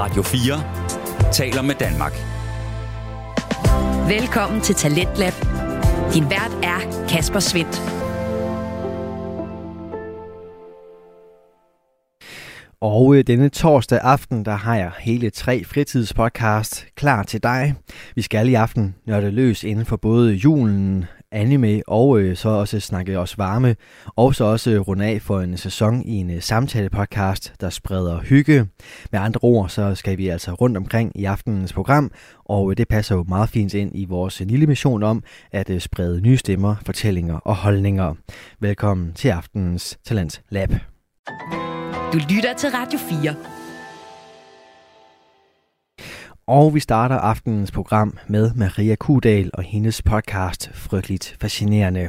Radio 4 taler med Danmark. Velkommen til Talentlab. Din vært er Kasper Svendt. Og øh, denne torsdag aften, der har jeg hele tre fritidspodcast klar til dig. Vi skal i aften nørde løs inden for både julen, anime og øh, så også snakke os varme. Og så også øh, runde af for en sæson i en øh, samtale-podcast, der spreder hygge. Med andre ord, så skal vi altså rundt omkring i aftenens program, og øh, det passer jo meget fint ind i vores øh, lille mission om at øh, sprede nye stemmer, fortællinger og holdninger. Velkommen til aftenens Talent Lab. Du lytter til Radio 4. Og vi starter aftenens program med Maria Kudal og hendes podcast Frygteligt Fascinerende.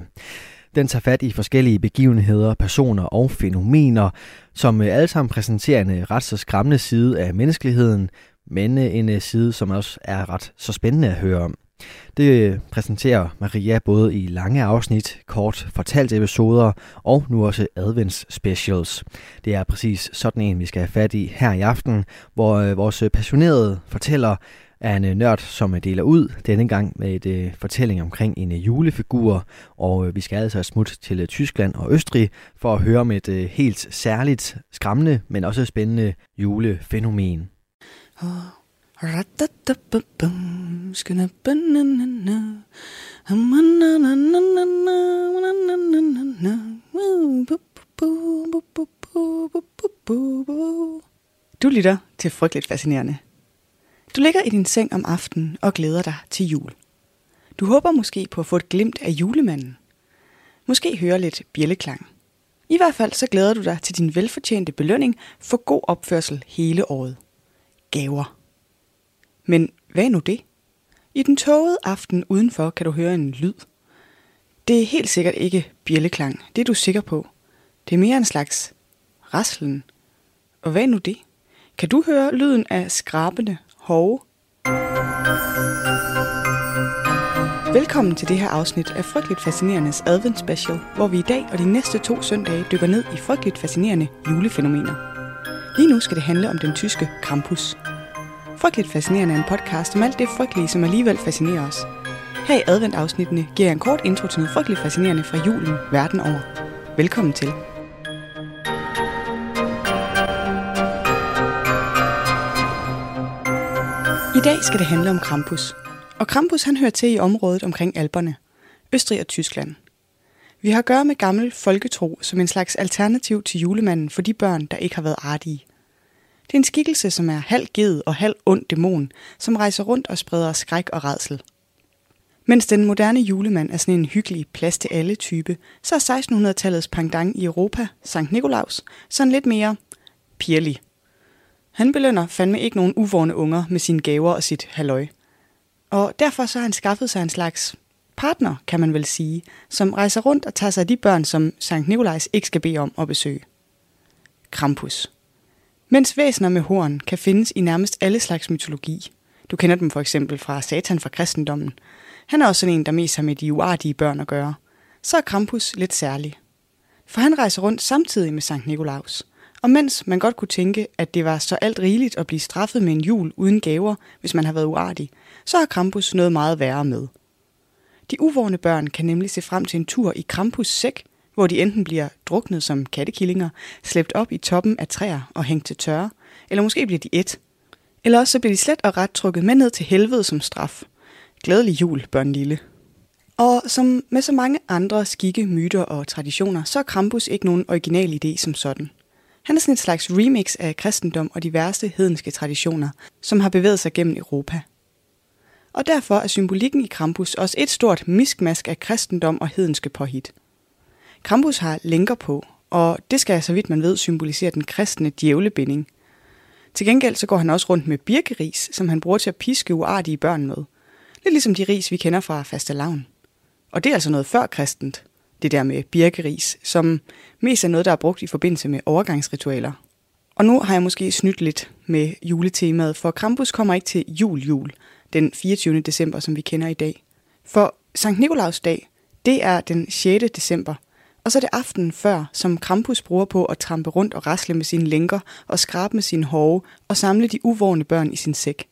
Den tager fat i forskellige begivenheder, personer og fænomener, som øh, alle sammen præsenterer en øh, ret så skræmmende side af menneskeligheden, men øh, en side, som også er ret så spændende at høre om. Det øh, præsenterer Maria både i lange afsnit, kort fortalt episoder og nu også advents specials. Det er præcis sådan en, vi skal have fat i her i aften, hvor øh, vores passionerede fortæller er en øh, nørd, som deler ud denne gang med et fortælling omkring en julefigur, og vi skal altså smutte til Tyskland og Østrig for at høre om et helt særligt, skræmmende, men også spændende julefænomen. Oh. Du lytter til Frygteligt Fascinerende. Du ligger i din seng om aftenen og glæder dig til jul. Du håber måske på at få et glimt af julemanden. Måske høre lidt bjælleklang. I hvert fald så glæder du dig til din velfortjente belønning for god opførsel hele året. Gaver. Men hvad er nu det? I den tågede aften udenfor kan du høre en lyd. Det er helt sikkert ikke bjælleklang, det er du sikker på. Det er mere en slags raslen. Og hvad er nu det? Kan du høre lyden af skrabende hove? Velkommen til det her afsnit af Frygteligt Fascinerendes Advent Special, hvor vi i dag og de næste to søndage dykker ned i frygteligt fascinerende julefænomener. Lige nu skal det handle om den tyske Krampus – Frygteligt Fascinerende er en podcast om alt det frygtelige, som alligevel fascinerer os. Her i adventafsnittene giver jeg en kort intro til noget frygteligt fascinerende fra julen verden over. Velkommen til. I dag skal det handle om Krampus. Og Krampus han hører til i området omkring Alperne, Østrig og Tyskland. Vi har at gøre med gammel folketro som en slags alternativ til julemanden for de børn, der ikke har været artige. Det er en skikkelse, som er halv ged og halv ond dæmon, som rejser rundt og spreder skræk og redsel. Mens den moderne julemand er sådan en hyggelig plads til alle type, så er 1600-tallets pangdang i Europa, Sankt Nikolaus, sådan lidt mere pirlig. Han belønner fandme ikke nogen uvorne unger med sine gaver og sit halløj. Og derfor så har han skaffet sig en slags partner, kan man vel sige, som rejser rundt og tager sig af de børn, som Sankt Nikolajs ikke skal bede om at besøge. Krampus. Mens væsener med horn kan findes i nærmest alle slags mytologi. Du kender dem for eksempel fra Satan fra kristendommen. Han er også sådan en, der mest har med de uartige børn at gøre. Så er Krampus lidt særlig. For han rejser rundt samtidig med Sankt Nikolaus. Og mens man godt kunne tænke, at det var så alt rigeligt at blive straffet med en jul uden gaver, hvis man har været uartig, så har Krampus noget meget værre med. De uvårne børn kan nemlig se frem til en tur i Krampus sæk, hvor de enten bliver druknet som kattekillinger, slæbt op i toppen af træer og hængt til tørre, eller måske bliver de et. Eller også så bliver de slet og ret trukket med ned til helvede som straf. Glædelig jul, børn lille. Og som med så mange andre skikke, myter og traditioner, så er Krampus ikke nogen original idé som sådan. Han er sådan et slags remix af kristendom og diverse hedenske traditioner, som har bevæget sig gennem Europa. Og derfor er symbolikken i Krampus også et stort miskmask af kristendom og hedenske påhit. Krampus har lænker på, og det skal, så vidt man ved, symbolisere den kristne djævlebinding. Til gengæld så går han også rundt med birkeris, som han bruger til at piske uartige børn med. Lidt ligesom de ris, vi kender fra fastelavn. Og det er altså noget før kristent, det der med birkeris, som mest er noget, der er brugt i forbindelse med overgangsritualer. Og nu har jeg måske snydt lidt med juletemaet, for Krampus kommer ikke til jul-jul, den 24. december, som vi kender i dag. For Sankt Nikolaus dag, det er den 6. december – og så er det aftenen før, som Krampus bruger på at trampe rundt og rasle med sine lænker og skrabe med sine hove og samle de uvågne børn i sin sæk.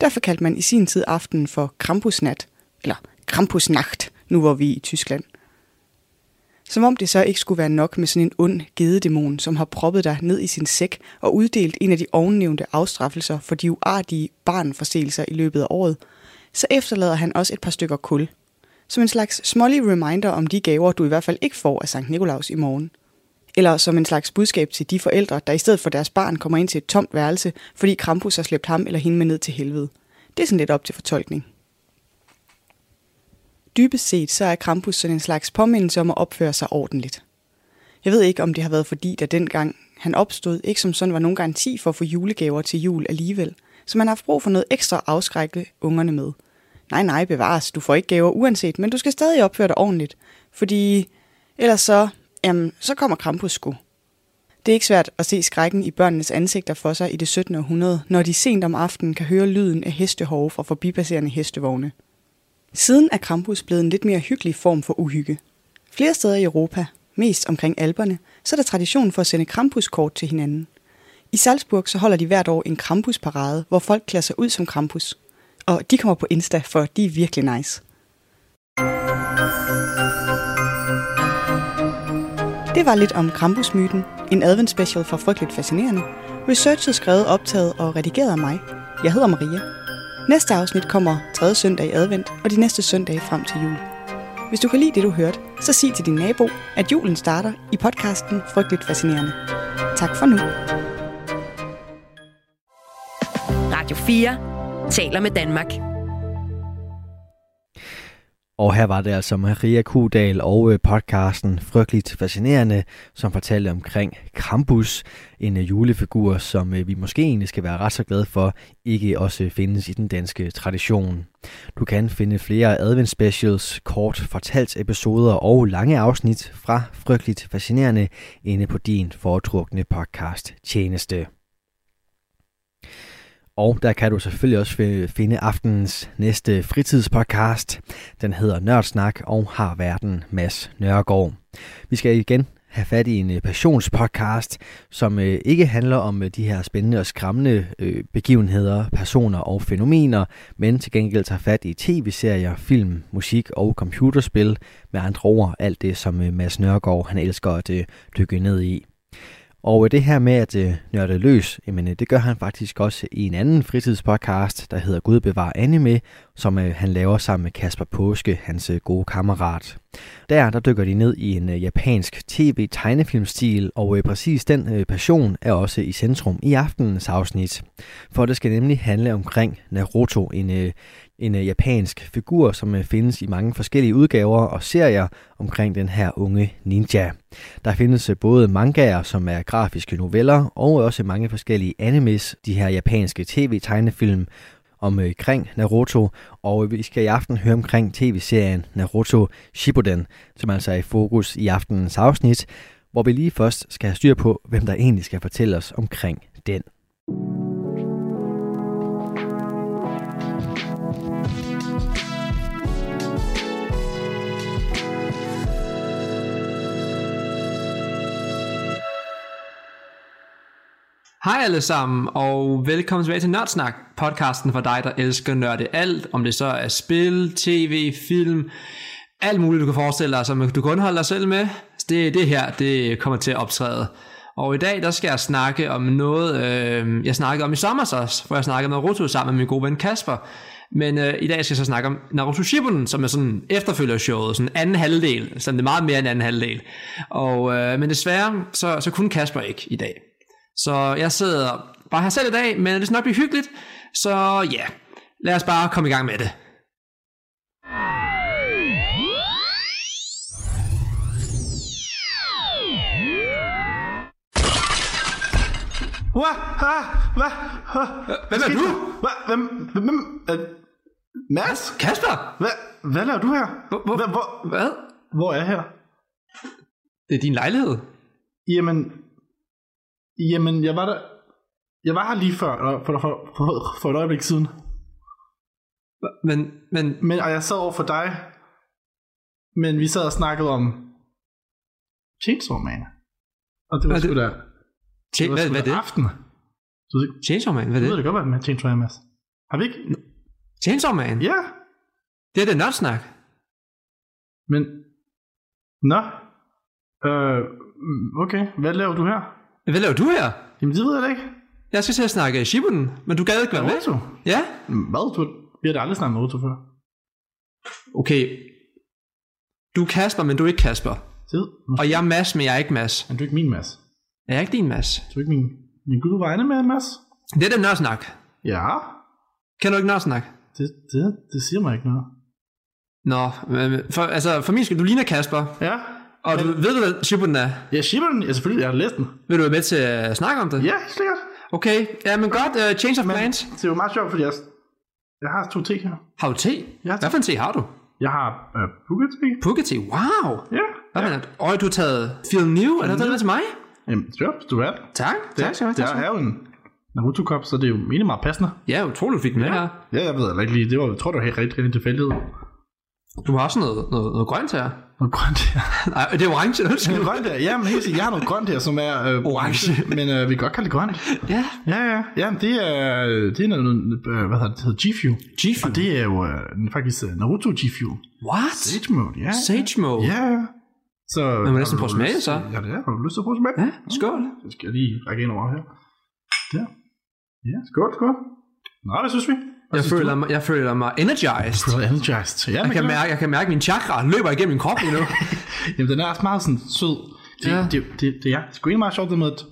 Derfor kaldte man i sin tid aftenen for Krampusnat, eller Krampusnacht, nu hvor vi er i Tyskland. Som om det så ikke skulle være nok med sådan en ond gededæmon, som har proppet dig ned i sin sæk og uddelt en af de ovennævnte afstraffelser for de uartige barnforseelser i løbet af året, så efterlader han også et par stykker kul. Som en slags smålig reminder om de gaver, du i hvert fald ikke får af Sankt Nikolaus i morgen. Eller som en slags budskab til de forældre, der i stedet for deres barn kommer ind til et tomt værelse, fordi Krampus har slæbt ham eller hende med ned til helvede. Det er sådan lidt op til fortolkning. Dybest set så er Krampus sådan en slags påmindelse om at opføre sig ordentligt. Jeg ved ikke, om det har været fordi, der dengang han opstod, ikke som sådan var nogen garanti for at få julegaver til jul alligevel, så man har haft brug for noget ekstra at afskrække ungerne med. Nej, nej, bevares, du får ikke gaver uanset, men du skal stadig opføre dig ordentligt, fordi ellers så, jamen, så kommer Krampus sgu. Det er ikke svært at se skrækken i børnenes ansigter for sig i det 17. århundrede, når de sent om aftenen kan høre lyden af hestehove fra forbipasserende hestevogne. Siden er Krampus blevet en lidt mere hyggelig form for uhygge. Flere steder i Europa, mest omkring alberne, så er der tradition for at sende Krampuskort til hinanden. I Salzburg så holder de hvert år en Krampusparade, hvor folk klæder sig ud som Krampus. Og de kommer på Insta, for de er virkelig nice. Det var lidt om Krampusmyten, en adventsspecial for Frygteligt Fascinerende. Researchet skrevet, optaget og redigeret af mig. Jeg hedder Maria. Næste afsnit kommer tredje søndag i advent, og de næste søndage frem til jul. Hvis du kan lide det, du hørte, så sig til din nabo, at julen starter i podcasten Frygteligt Fascinerende. Tak for nu. Radio 4 taler med Danmark. Og her var det altså Maria Kudal og øh, podcasten Frygteligt Fascinerende, som fortalte omkring Krampus, en øh, julefigur, som øh, vi måske egentlig skal være ret så glade for, ikke også findes i den danske tradition. Du kan finde flere advent specials, kort fortalt episoder og lange afsnit fra Frygteligt Fascinerende inde på din foretrukne podcast tjeneste. Og der kan du selvfølgelig også finde aftenens næste fritidspodcast. Den hedder Nørdsnak og har verden Mads Nørgaard. Vi skal igen have fat i en øh, passionspodcast, som øh, ikke handler om øh, de her spændende og skræmmende begivenheder, personer og fænomener, men til gengæld tager fat i tv-serier, film, musik og computerspil, med andre ord alt det, som Mads Nørgaard han elsker at dykke ned i. Og øh, det her med at øh, nørde løs, jamen, øh, det gør han faktisk også i en anden fritidspodcast, der hedder Gud bevar anime, som øh, han laver sammen med Kasper Påske, hans øh, gode kammerat. Der, der dykker de ned i en øh, japansk tv-tegnefilmstil, og øh, præcis den øh, passion er også i centrum i aftenens afsnit. For det skal nemlig handle omkring Naruto, en øh, en øh, japansk figur, som øh, findes i mange forskellige udgaver og serier omkring den her unge ninja. Der findes øh, både mangaer, som er grafiske noveller, og også mange forskellige animes, de her japanske tv-tegnefilm, omkring øh, Naruto, og øh, vi skal i aften høre omkring tv-serien Naruto Shippuden, som altså er i fokus i aftenens afsnit, hvor vi lige først skal have styr på, hvem der egentlig skal fortælle os omkring den. Hej alle sammen, og velkommen tilbage til Nørdsnak, podcasten for dig, der elsker nørde alt, om det så er spil, tv, film, alt muligt du kan forestille dig, som du kan holde dig selv med. Det, det her, det kommer til at optræde. Og i dag, der skal jeg snakke om noget, øh, jeg snakkede om i sommer så, hvor jeg snakkede med Naruto sammen med min gode ven Kasper. Men øh, i dag skal jeg så snakke om Naruto Shippuden, som er sådan efterfølger showet, sådan anden halvdel, så det er meget mere end anden halvdel. Og, øh, men desværre, så, så kunne Kasper ikke i dag. Så jeg sidder bare her selv i dag, men det skal nok blive hyggeligt. Så ja, lad os bare komme i gang med det. Hvad? Hvad? Hvem er du? Hvad? Hvem? Hvem? Øh, Mads? Kasper? Hvad? Hvad laver du her? Hvor? Hvor, hvad? hvor er jeg her? Det er din lejlighed. Jamen, jamen, jeg var der, jeg var her lige før, eller for, for, for, for et øjeblik siden. Men, men, Men, og jeg sad over for dig, men vi sad og snakkede om, Chainsaw Man. Og det var Hvad er sgu det? da... Ch- var hvad, hvad er det? Aften. Du, Chainsaw Man, hvad du er ved det? det godt, hvad med Chainsaw Man. Har vi ikke? Chainsaw Man? Ja, Det er det nørdsnak. men... Nå. Øh, okay, hvad laver du her? Hvad laver du her? Jamen, det ved jeg da ikke. Jeg skal til at snakke Shippuden, men du gad ikke være med. Naruto? Ja? Hvad? Du, vi har da aldrig snakket Naruto før. Okay. Du er Kasper, men du er ikke Kasper. Det, Og jeg er Mads, men jeg er ikke Mads. Men du er ikke min Mads. Er jeg ikke din Mads? Du er ikke min, min gud vegne med, Mads. Det er den nørdsnak. Ja, Kan du ikke nørdsnak? det, det, det siger mig ikke noget. Nå, for, altså for min skyld, du ligner Kasper. Ja, Og du, ved du, hvad Shippuden er? jeg siger den. Ja, selvfølgelig, jeg har læst den. Vil du være med til at snakke om det? Ja, sikkert. Okay, ja, men godt. Uh, change of Men plans. det er jo meget sjovt, fordi jeg, jeg har to te her. Har du te? Ja, Hvad for en te har du? Jeg har øh, Puka te. Puka te. Wow. Ja. Hvad ja. Øj, du har taget Feel New. Er det med til mig? Jamen, hvis du er det. Tak. Det, Tak, du det Tak, skal du er jo en Naruto-kop, så det er jo egentlig meget passende. Ja, utroligt, du fik den med her. Ja, jeg ved heller ikke lige. Det var, jeg tror, det var helt rigtig, rigtig tilfældighed. Du har også noget, noget, noget grønt her. Noget grønt her. Nej, det er orange. undskyld. Noget grønt her. Ja, men helt jeg har noget grønt her, som er øh, Orange. Men øh, vi kan godt kalde det grønt. Ja. Ja, ja. Ja, men det er, det er noget, øh, hvad hedder det, det hedder G-Fuel. G-Fuel. Og det er jo øh, faktisk øh, Naruto G-Fuel. What? Sage Mode, ja. Sage mode? Ja, ja. Så, Man må næsten smage, lyst- så. Ja, det er. Har du lyst til at prøve at smage? Ja, skål. Så skal jeg lige række ind over her. Der. Ja, skål, skål. Nå, hvad synes vi? Jeg føler, mig, jeg føler mig energized. Er energized. Ja, Jeg kan, mærke, jeg kan mærke, at min chakra løber igennem min krop lige nu. Jamen, den er også meget sådan sød. Det, Ja. ja. det, det, det, er sgu meget sjovt det med, at,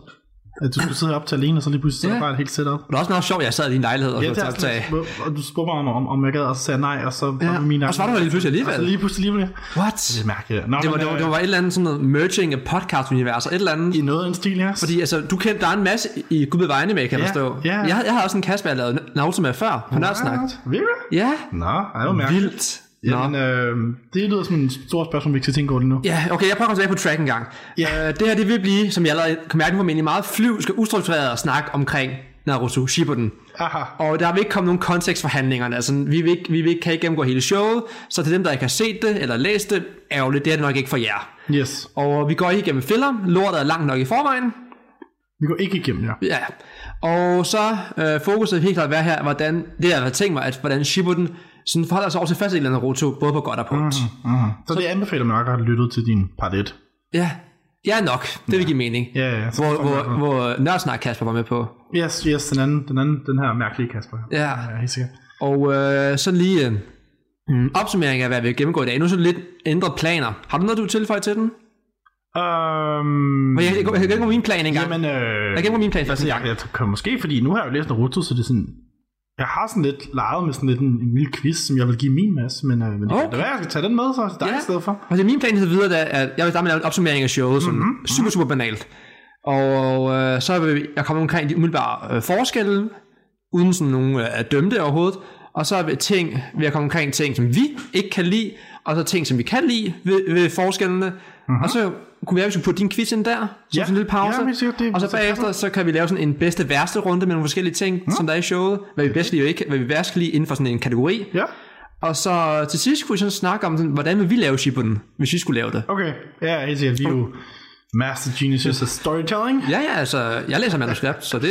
at du skulle sidde op til alene, og så lige pludselig Ja. bare et helt setup. Det er også meget sjovt, at jeg sad i din lejlighed og Ja, at optage. og du spurgte mig om, om, om jeg gad, og så sagde jeg nej, og så Ja, var det min og så var du lige pludselig alligevel. Og så lige pludselig alligevel. What? Det er mærkeligt. Nå, Det var, men, det, var, øh, det var et eller andet sådan noget merging af podcast-universer, et eller andet. I noget af en stil, ja. Fordi altså, du kendte, der er en masse i Gud bevegne med, kan jeg Ja, forstå. ja. Jeg, jeg har også en Kasper, jeg lavede Naruto med før, på Nørdsnak. Virkelig? Ja, Nå, det var mærkeligt. vildt. Jamen, øh, det lyder som en stor spørgsmål, vi ikke skal tænke over det nu. Ja, okay, jeg prøver at komme tilbage på track en gang. Ja. Uh, det her, det vil blive, som jeg allerede kan mærke på min meget flyvsk og ustruktureret snak omkring Naruto Shippuden. Aha. Og der vil ikke komme nogen kontekst for handlingerne. Altså, vi, vil ikke, vi vil ikke, kan ikke gennemgå hele showet, så til dem, der ikke har set det eller læst det, ærgerligt, det er det nok ikke for jer. Yes. Og vi går ikke igennem filler. Lortet er langt nok i forvejen. Vi går ikke igennem, ja. Ja. Og så øh, fokuset helt klart være her, hvordan, det jeg har tænkt mig, at hvordan Shippuden sådan forholder sig over til første del af Naruto, både på godt og på ondt. Mm. Så det anbefaler mig nok at have lyttet til din part 1. Ja, ja nok. Det vil give mening. Ja, ja. Så Hvor, man hvor, noget. hvor Nørdsnak Kasper var med på. Yes, yes, den anden, den anden, den her mærkelige Kasper. Ja. ja helt sikkert. Og øh, så lige øh, mm, opsummering af, hvad vi vil gennemgå i dag. Nu er så lidt ændret planer. Har du noget, du vil tilføje til den? Um, Jeg, jeg, jeg, jeg min plan en gang. Jamen, øh, Jeg gennemgår min plan først altså, en jeg, jeg, kan måske, fordi nu har jeg jo læst Naruto, så det er sådan... Jeg har sådan lidt leget med sådan lidt en, en lille quiz, som jeg vil give min masse, men, øh, men det Okay. da være, jeg skal tage den med så til dig Ja. i stedet for. Altså min plan til videre det er, at jeg vil starte med en opsummering af showet, som mm-hmm. super, super banalt. Og øh, så vil jeg komme omkring de umiddelbare øh, forskelle, uden sådan nogen øh, dømme det overhovedet. Og så vil, ting, vil jeg komme omkring ting, som vi ikke kan lide, og så ting, som vi kan lide ved, ved forskellene. Mm-hmm. Og så kunne vi være, at vi skulle putte din quiz ind der, så Ja. en lille pause. Ja, sikkert, det- og så det bagefter, så kan vi lave sådan en bedste værste runde med nogle forskellige ting, mm. som der er i showet. Hvad vi bedst lide og ikke, hvad vi værst lide inden for sådan en kategori. Ja, Og så til sidst kunne vi sådan snakke om, sådan, hvordan vil vi lave Shippuden, hvis vi skulle lave det. okay. Ja, helt sikkert. Vi er jo master geniuses of storytelling. Ja, ja, altså, jeg læser manuskript, så det,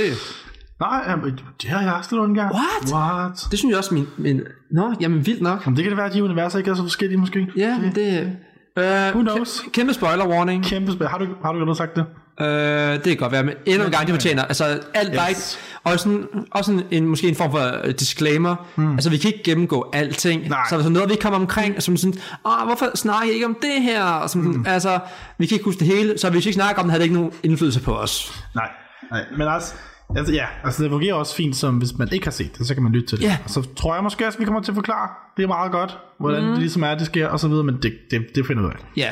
Nej, det har jeg også en gang. What? What? det synes jeg også, min, min Nå, jamen vildt nok. Jamen, det kan det være, at de universer ikke er så forskellige måske. Ja, men det... Øh, Who knows? kæ- Kæmpe spoiler warning. Kæmpe spil. Har du, har du allerede sagt det? Øh, det kan godt være, men endnu en gang, det fortjener. Altså, alt yes. Ikke... Og sådan, også sådan en, måske en form for øh, disclaimer. Mm. Altså, vi kan ikke gennemgå alting. Nej. Så er der noget, vi ikke kommer omkring, som sådan, Åh, hvorfor snakker I ikke om det her? Og sådan, mm. Altså, vi kan ikke huske det hele, så hvis vi ikke snakker om det, havde det ikke nogen indflydelse på os. Nej, nej. Men altså, altså, ja, altså det fungerer også fint, som hvis man ikke har set det, så kan man lytte til det. Ja. Og så tror jeg måske også, vi kommer til at forklare det er meget godt, hvordan mm. det ligesom er, det sker, og så videre, men det, det, det finder vi ud af. Ja.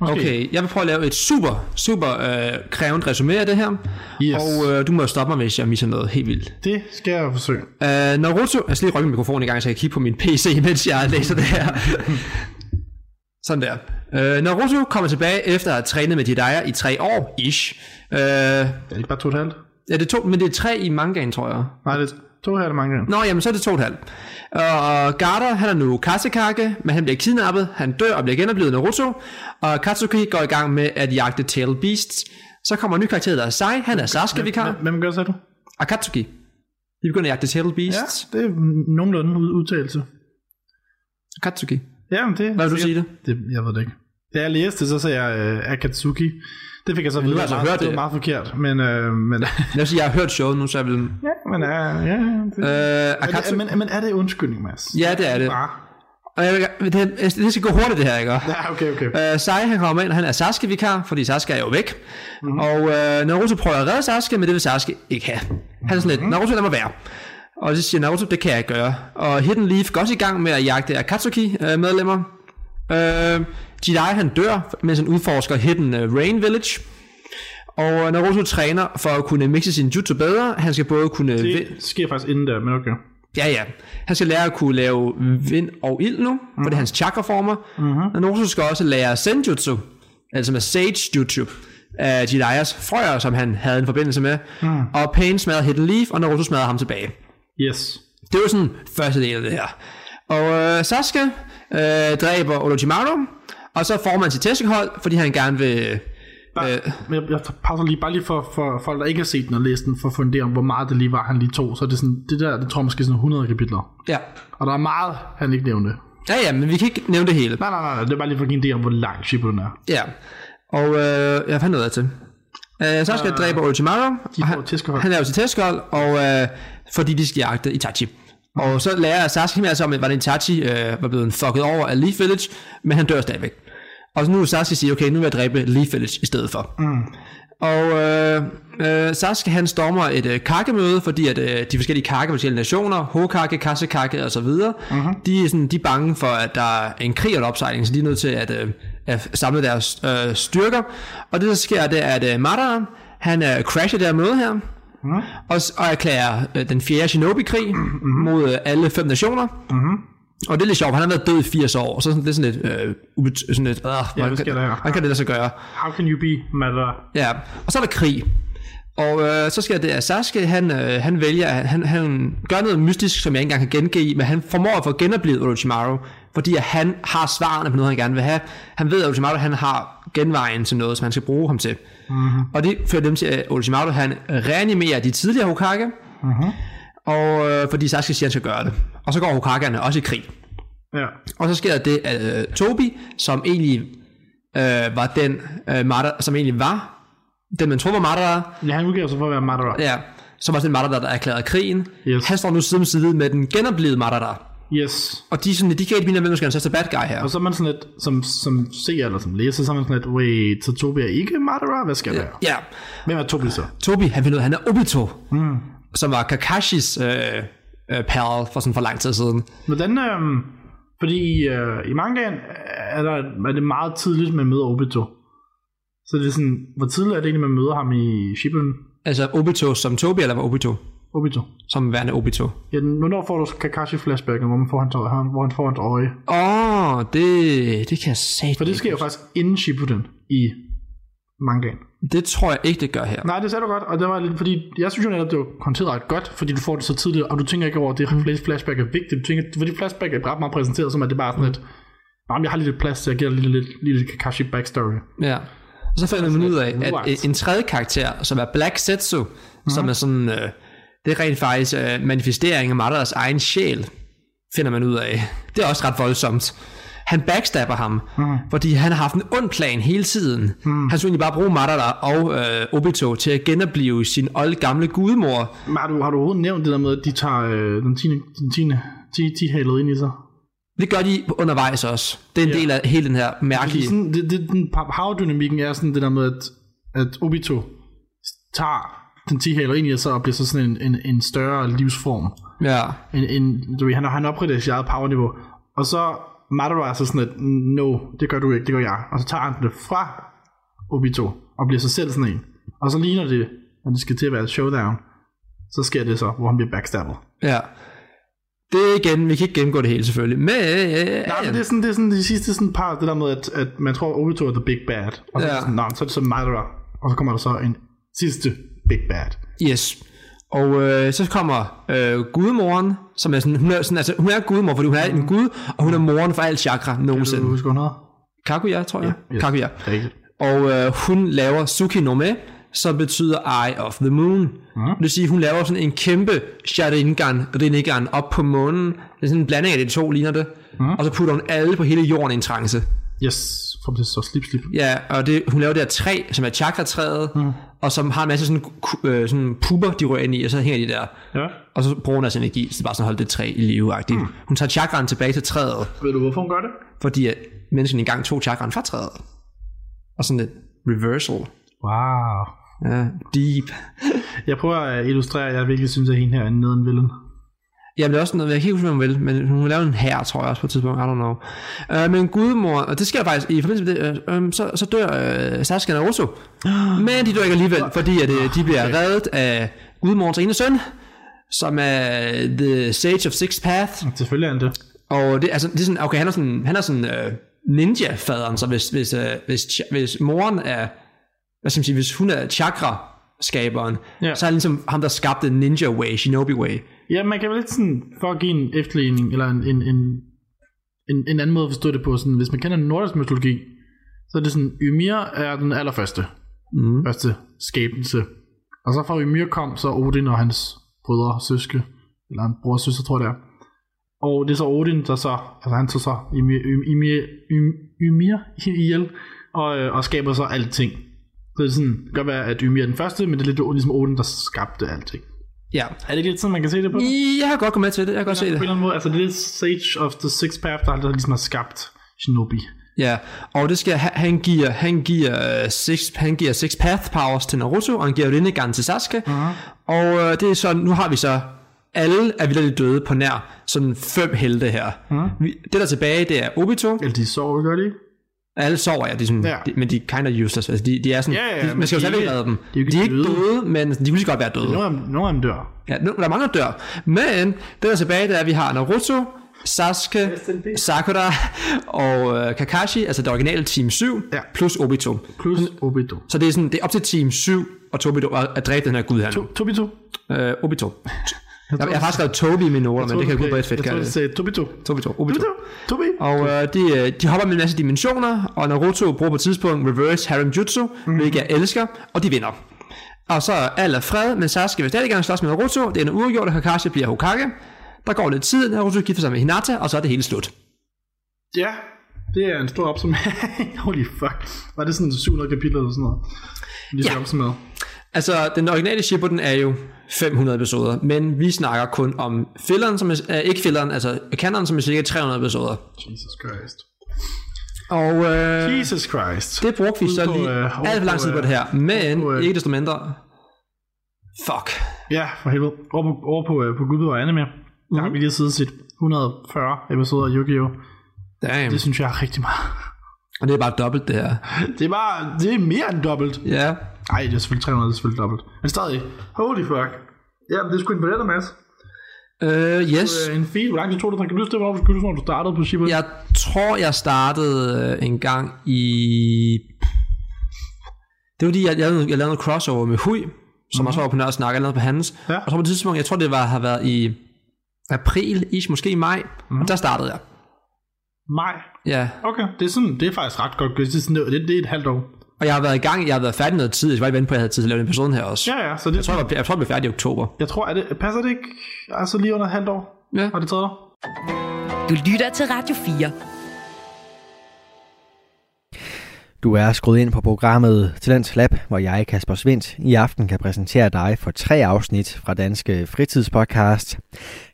Måske. Okay, jeg vil prøve at lave et super, super øh, krævende resumé af det her. Yes. Og øh, du må stoppe mig, hvis jeg misser noget helt vildt. Det skal jeg forsøge. Uh, Naruto, jeg skal lige rykke min mikrofon i gang, så jeg kan kigge på min PC, mens jeg læser det her. Sådan der. Uh, Naruto kommer tilbage efter at have trænet med Jiraiya i tre år, ish. Uh, Er det ikke bare to og et halvt? Ja, det er to, men det er tre i mangaen, tror jeg. Nej, det, To er mange gange. Nå, jamen så er det to og et halvt. Og Garter, han er nu Kasekake, men han bliver kidnappet, han dør og bliver genoplevet Naruto, og Katsuki går i gang med at jagte Tail Beasts. Så kommer en ny karakter, der er Sai, han er Sasuke-vikar, Hvem- Hvem gør så du? Akatsuki. De begynder at jagte Tail Beasts. Ja, det er nogenlunde ud- udtalelse. Akatsuki. Ja, men det Hvad vil du sige det? det? Jeg ved det ikke. Da jeg læste det, så sagde jeg uh, Akatsuki. Det fik jeg så du videre. har altså meget, hørt det. det. var meget forkert, men... Uh, men Jeg vil sige, jeg har hørt showet nu, så jeg vil... ja, men, uh, ja, det, Øh, Akatsuki... men, men, er det undskyldning, Mads? Ja, det er det. Ah, Og jeg, vil- det, det skal gå hurtigt, det her, ikke? ja, okay, okay. Uh, Sai, han kommer ind, og han er Sasuke-vikar, fordi Sasuke er jo væk. Mm-hmm. Og uh, Naruto prøver at redde Sasuke, men det vil Sasuke ikke have. Han er sådan lidt, Naruto, lad mig være. Og så siger Naruto, det kan jeg gøre. Og Hidden Leaf går også i gang med at jagte Akatsuki-medlemmer. Uh, Jidai, han dør, mens han udforsker Hidden uh, Rain Village. Og Naruto træner for at kunne mixe sin jutsu bedre. Han skal både kunne... Det sker faktisk inden der, men okay. Ja, ja. Han skal lære at kunne lave vind og ild nu, mm-hmm. for det er hans chakra-former. Mm-hmm. Og Naruto skal også lære Senjutsu, altså med Sage Jutsu, af Jiraiya's frøer, som han havde en forbindelse med. Mm. Og Pain smadrer Hidden Leaf, og Naruto smadrer ham tilbage. Yes. Det var sådan første del af det her. Og øh, Sasuke øh, dræber Orochimaru, og så får man sit tæskehold, fordi han gerne vil... Bare, Øh. øh, jeg, jeg pauser lige, bare lige for, for folk, der ikke har set den og læst den, for at idé om, hvor meget det lige var, han lige tog. Så er det sådan, det der, det tror jeg måske er sådan 100 kapitler. Ja. Og der er meget, han ikke nævnte. ja, ja, men vi kan ikke nævne det hele. Nej, nej, nej, det er bare lige for at give en idé om, hvor lang Shippuden er. Ja. Og øh, jeg fandt noget af til. Øh, Sasuke uh, dræber Orochimaru. De han, han laver sit tæskehold, og øh, fordi de skal jagte Itachi. Og så lærer Sasuke med om, at var det Itachi øh, var blevet fucket over af Leaf Village, men han dør stadigvæk. Og så nu vil Sasuke sige, okay, nu vil jeg dræbe Leaf Village i stedet for. Mm. Og øh, øh, Sasuke han stormer et øh, kakemøde, fordi at øh, de forskellige kake forskellige nationer, Hokage, Kasekage og så videre, mm-hmm. de, er sådan, de er bange for, at der er en krig og opsejling, så de er nødt til at, øh, at samle deres øh, styrker. Og det der sker, det er, at øh, Madara, han øh, crasher det her møde her, mm-hmm. og, og erklærer øh, den fjerde shinobi-krig mm-hmm. mod øh, alle fem nationer. Mm-hmm. Og det er lidt sjovt, han har været død i 80 år, så sådan, det er sådan lidt, øh, ubet- sådan lidt, øh, hvad man, sker kan, man kan det lade sig gøre. How can you be Madara? Ja, og så er der krig. Og øh, så sker det, at Sasuke, han, øh, han vælger, at han, han gør noget mystisk, som jeg ikke engang kan gengive, men han formår at få genoplevet Orochimaru, fordi at han har svarene på noget, han gerne vil have. Han ved, at Orochimaru han har genvejen til noget, som han skal bruge ham til. Mm-hmm. Og det fører dem til, at Orochimaru han reanimerer de tidligere Hokage, mm-hmm. Og øh, fordi Sasuke siger, at han skal gøre det. Og så går Hokagerne også i krig. Ja. Og så sker der det, at øh, Tobi, som egentlig øh, var den øh, Madara, som egentlig var den man tror var Madara, ja, han udgiver sig for at være Madara. ja, som var den Madara, der erklærede krigen. Yes. Han står nu side om side med den genoplevede Madara. Yes. Og de, sådan, de kan ikke hvem der skal største bad guy her. Og så er man sådan lidt, som, som seer eller som læser, så er man sådan lidt, wait, så Tobi er ikke Madara? Hvad skal det være? Ja, Hvem er Tobi så? Tobi, han finder ud af, han er Obito, mm. Som var Kakashis øh, øh, pal for sådan for lang tid siden. Hvordan, øhm, fordi i, øh, i mangaen er, der, er det meget tidligt, man møder Obito. Så det er sådan, hvor tidligt er det egentlig, man møder ham i Shippuden? Altså Obito som Tobi, eller var Obito Obito. som værende Obito? Ja, hvornår får du Kakashi flashbacken, hvor, man får hans, øje- hvor han får hans øje? Åh, oh, det, det kan jeg sige. For det sker jo faktisk inden Shippuden i mangaen. Det tror jeg ikke, det gør her. Nej, det sagde du godt, og det var lidt, fordi jeg synes jo netop, det var håndteret ret godt, fordi du får det så tidligt, og du tænker ikke over, at det her flashback er vigtigt. Du tænker, fordi flashback er ret meget præsenteret, som at det er bare sådan lidt, Nå, jeg har lidt plads til at give lidt, lidt, lidt Kakashi backstory. Ja. Og så finder man ud af, at Right. en tredje karakter, som er Black Setsu, mm-hmm. som er sådan, øh, det er rent faktisk øh, manifestering af Madaras egen sjæl, finder man ud af. Det er også ret voldsomt. Han backstabber ham, mm. fordi han har haft en ond plan hele tiden. Mm. Han skulle egentlig bare bruge Madara og øh, Obito til at genopleve sin old gamle gudmor. Men har du, har du overhovedet nævnt det der med, at de tager øh, den tiende, den tiende, ti, ti halet ind i sig? Det gør de undervejs også. Det er en Ja. del af hele den her Fordi mærkelige... sådan, det, det, den havdynamikken er sådan det der med, at, at Obito tager den 10 haler ind i sig og bliver så sådan en, en, en større livsform. Ja. En, en, du ved, han, han opgraderer sit eget powerniveau. Og så Madara er så sådan, at no, det gør du ikke, det gør jeg. Og så tager han det fra Obito og bliver så selv sådan en. Og så ligner det, når det skal til at være et showdown, så sker det så, hvor han bliver backstabbet. Ja. Det er igen, vi kan ikke gennemgå det hele selvfølgelig. Men, øh, Nej, men det er sådan, det er sådan de sidste sådan par, det der med, at, at man tror, Obito er the big bad. Og så, Ja. sådan, så er det så Madara. Og så kommer der så en sidste big bad. Yes. Og øh, så kommer øh, gudmoren, som er sådan, hun er, sådan, altså, hun er gudmor, fordi hun er en gud, og hun er moren for alt chakra Kan du nogensinde. huske, hun hedder? Kaguya, tror jeg. Yes. Kaguya. Er. Og øh, hun laver Suki no Me, som betyder Eye of the Moon. Mm. Det vil sige, hun laver sådan en kæmpe Sharingan, Rinnegan op på månen. Det er sådan en blanding af de to, ligner det. Mm. Og så putter hun alle på hele jorden i en trance. Yes, for det så slip, slip. Ja, og det, hun laver det her træ, som er chakra-træet, mm. Og som har en masse sådan, øh, sådan puber, de rører ind i, og så hænger de der. Ja. Og så bruger hun deres energi, så det er bare sådan at holde det træ i live mm. Hun tager chakraen tilbage til træet, Ved du, hvorfor hun gør det? fordi at mennesken engang tog chakraen fra træet. Og sådan lidt reversal. Wow. Ja, deep. Jeg prøver at illustrere, at jeg virkelig synes, at hende her er en nederen villain. Jamen det er også noget, jeg kan ikke huske, hvad hun vil, men hun vil lave en her, tror jeg også på et tidspunkt, I don't know. Uh, men gudmor, og det sker faktisk i forbindelse med det, uh, um, så, så dør Sasuke og Naruto. Men de dør ikke alligevel, fordi at, uh, de bliver reddet af gudmorens ene søn, som er The Sage of Six Path. Selvfølgelig er han det. Og det, altså, det er sådan, okay, han er sådan, han er sådan uh, ninja-faderen, så hvis, hvis, uh, hvis, hvis moren er, hvad skal man sige, hvis hun er chakra-skaberen, Ja. så er han ligesom ham, der skabte Ninja Way, Shinobi Way. Ja, man kan vel lidt sådan, for at give en efterligning, eller en, en, en, en, en anden måde at forstå det på, sådan, hvis man kender nordisk mytologi, så er det sådan, Ymir er den allerførste, Mm. første skabelse. Og så fra Ymir kom så Odin og hans brødre og søske, eller en bror og søster, tror jeg det er. Og det er så Odin, der så, altså han tog så Ymir, Ymir, Ymir, Ymir ihjel, og, øh, og skaber så alting. Så det er sådan, det kan godt være, at Ymir er den første, men det er lidt ligesom Odin, der skabte alting. Ja. Er det ikke lidt sådan, man kan se det på? Jeg har godt gå med til det, jeg kan godt se på en det. eller anden måde, altså det er Sage of the Six Path, der, der ligesom har skabt Shinobi. Ja, og det skal, han- giver, han giver, uh, six, han giver six path powers til Naruto, og han giver Rinnegan til Sasuke. Uh-huh. Og uh, det er så, nu har vi så, alle er vildt døde på nær sådan fem helte her. Uh-huh. Vi, det der er tilbage, det er Obito. Eller de sover, gør de ikke? Alle sover, ja, de er sådan, Ja. de, men de er kind of useless. Altså, de, de er sådan, Ja, ja, de, man skal jo stadigvæk ikke- redde dem. de er de er ikke døde. døde, men de kunne lige godt være døde. Nogle af dem, nogle af dem dør. Ja, der er mange, der dør. Men det der er tilbage, det er, at vi har Naruto, Sasuke, Sakura og øh, Kakashi, altså det originale Team 7, Ja. plus Obito. Plus Obito. Så det er, sådan, det er op til Team 7 og Tobito at, at dræbe den her gud her nu. To, Tobito. Øh, Obito. Jeg, jeg har faktisk skrevet Tobi i mine noter, men det kan jeg på et fedt Jeg tror, du det. sagde Tobito. Tobito, Obito. Tobi. Og øh, de, øh, de hopper med en masse dimensioner, og Naruto bruger på et tidspunkt Reverse Harem Jutsu, mm. hvilket jeg elsker, og de vinder. Og så er alt er fred, men Sasuke vil stadig gerne slås med Naruto, det er en uafgjort, og Kakashi bliver Hokage. Der går lidt tid, Naruto gifter sig med Hinata, og så er det hele slut. Ja, det er en stor opsummering. Holy fuck. Var det sådan 700 kapitler eller sådan noget? Lige Ja. opsummeret. Altså, den originale Shippuden er jo 500 episoder, men vi snakker kun om filleren, som er, øh, ikke filleren, altså canon, som er cirka 300 episoder. Jesus Christ. Og øh, Jesus Christ. det brugte vi så på, lige øh, alt for lang på, tid på øh, det her, men på, øh, ikke desto mindre. Fuck. Ja, for helvede. Over på, over på, øh, på Gud og Anime. Der har vi lige siddet set 140 episoder af Yu-Gi-Oh! Damn. Det synes jeg er rigtig meget. Og det er bare dobbelt det her. Det er bare, det er mere end dobbelt. Ja. Nej, det er selvfølgelig 300, det er selvfølgelig dobbelt. Men stadig, holy fuck. Ja, det er sgu imponerende, Mads. Øh, yes. Øh, en feed, hvor lang tid tog det? Kan du huske det, hvor du, når du startede på Shippuden? Jeg tror, jeg startede øh, en gang i... Det var fordi, jeg, jeg, lavede, jeg lavede noget crossover med Hui, som mm-hmm. også var på Nørresnak, jeg lavede på hans. Ja. Og så på et tidspunkt, jeg tror det var, har været i april, ish, måske i maj, mm. og der startede jeg. Maj. Ja, Okay, det er, sådan, det er faktisk ret godt. Det er, sådan, det, det er et halvt år. Og jeg har været i gang, jeg har været færdig noget tid, jeg var ikke vente på, at jeg havde tid til at lave den episode her også. Ja, ja, så det, Jeg tror, jeg, var, jeg tror, jeg blev færdig i oktober. jeg tror, er det, passer det ikke? Altså lige under et halvt år? Ja. Har det taget dig? Du lytter til Radio 4. Du er skruet ind på programmet Talents Lab, hvor jeg, Kasper Svindt, i aften kan præsentere dig for tre afsnit fra Danske Fritidspodcast.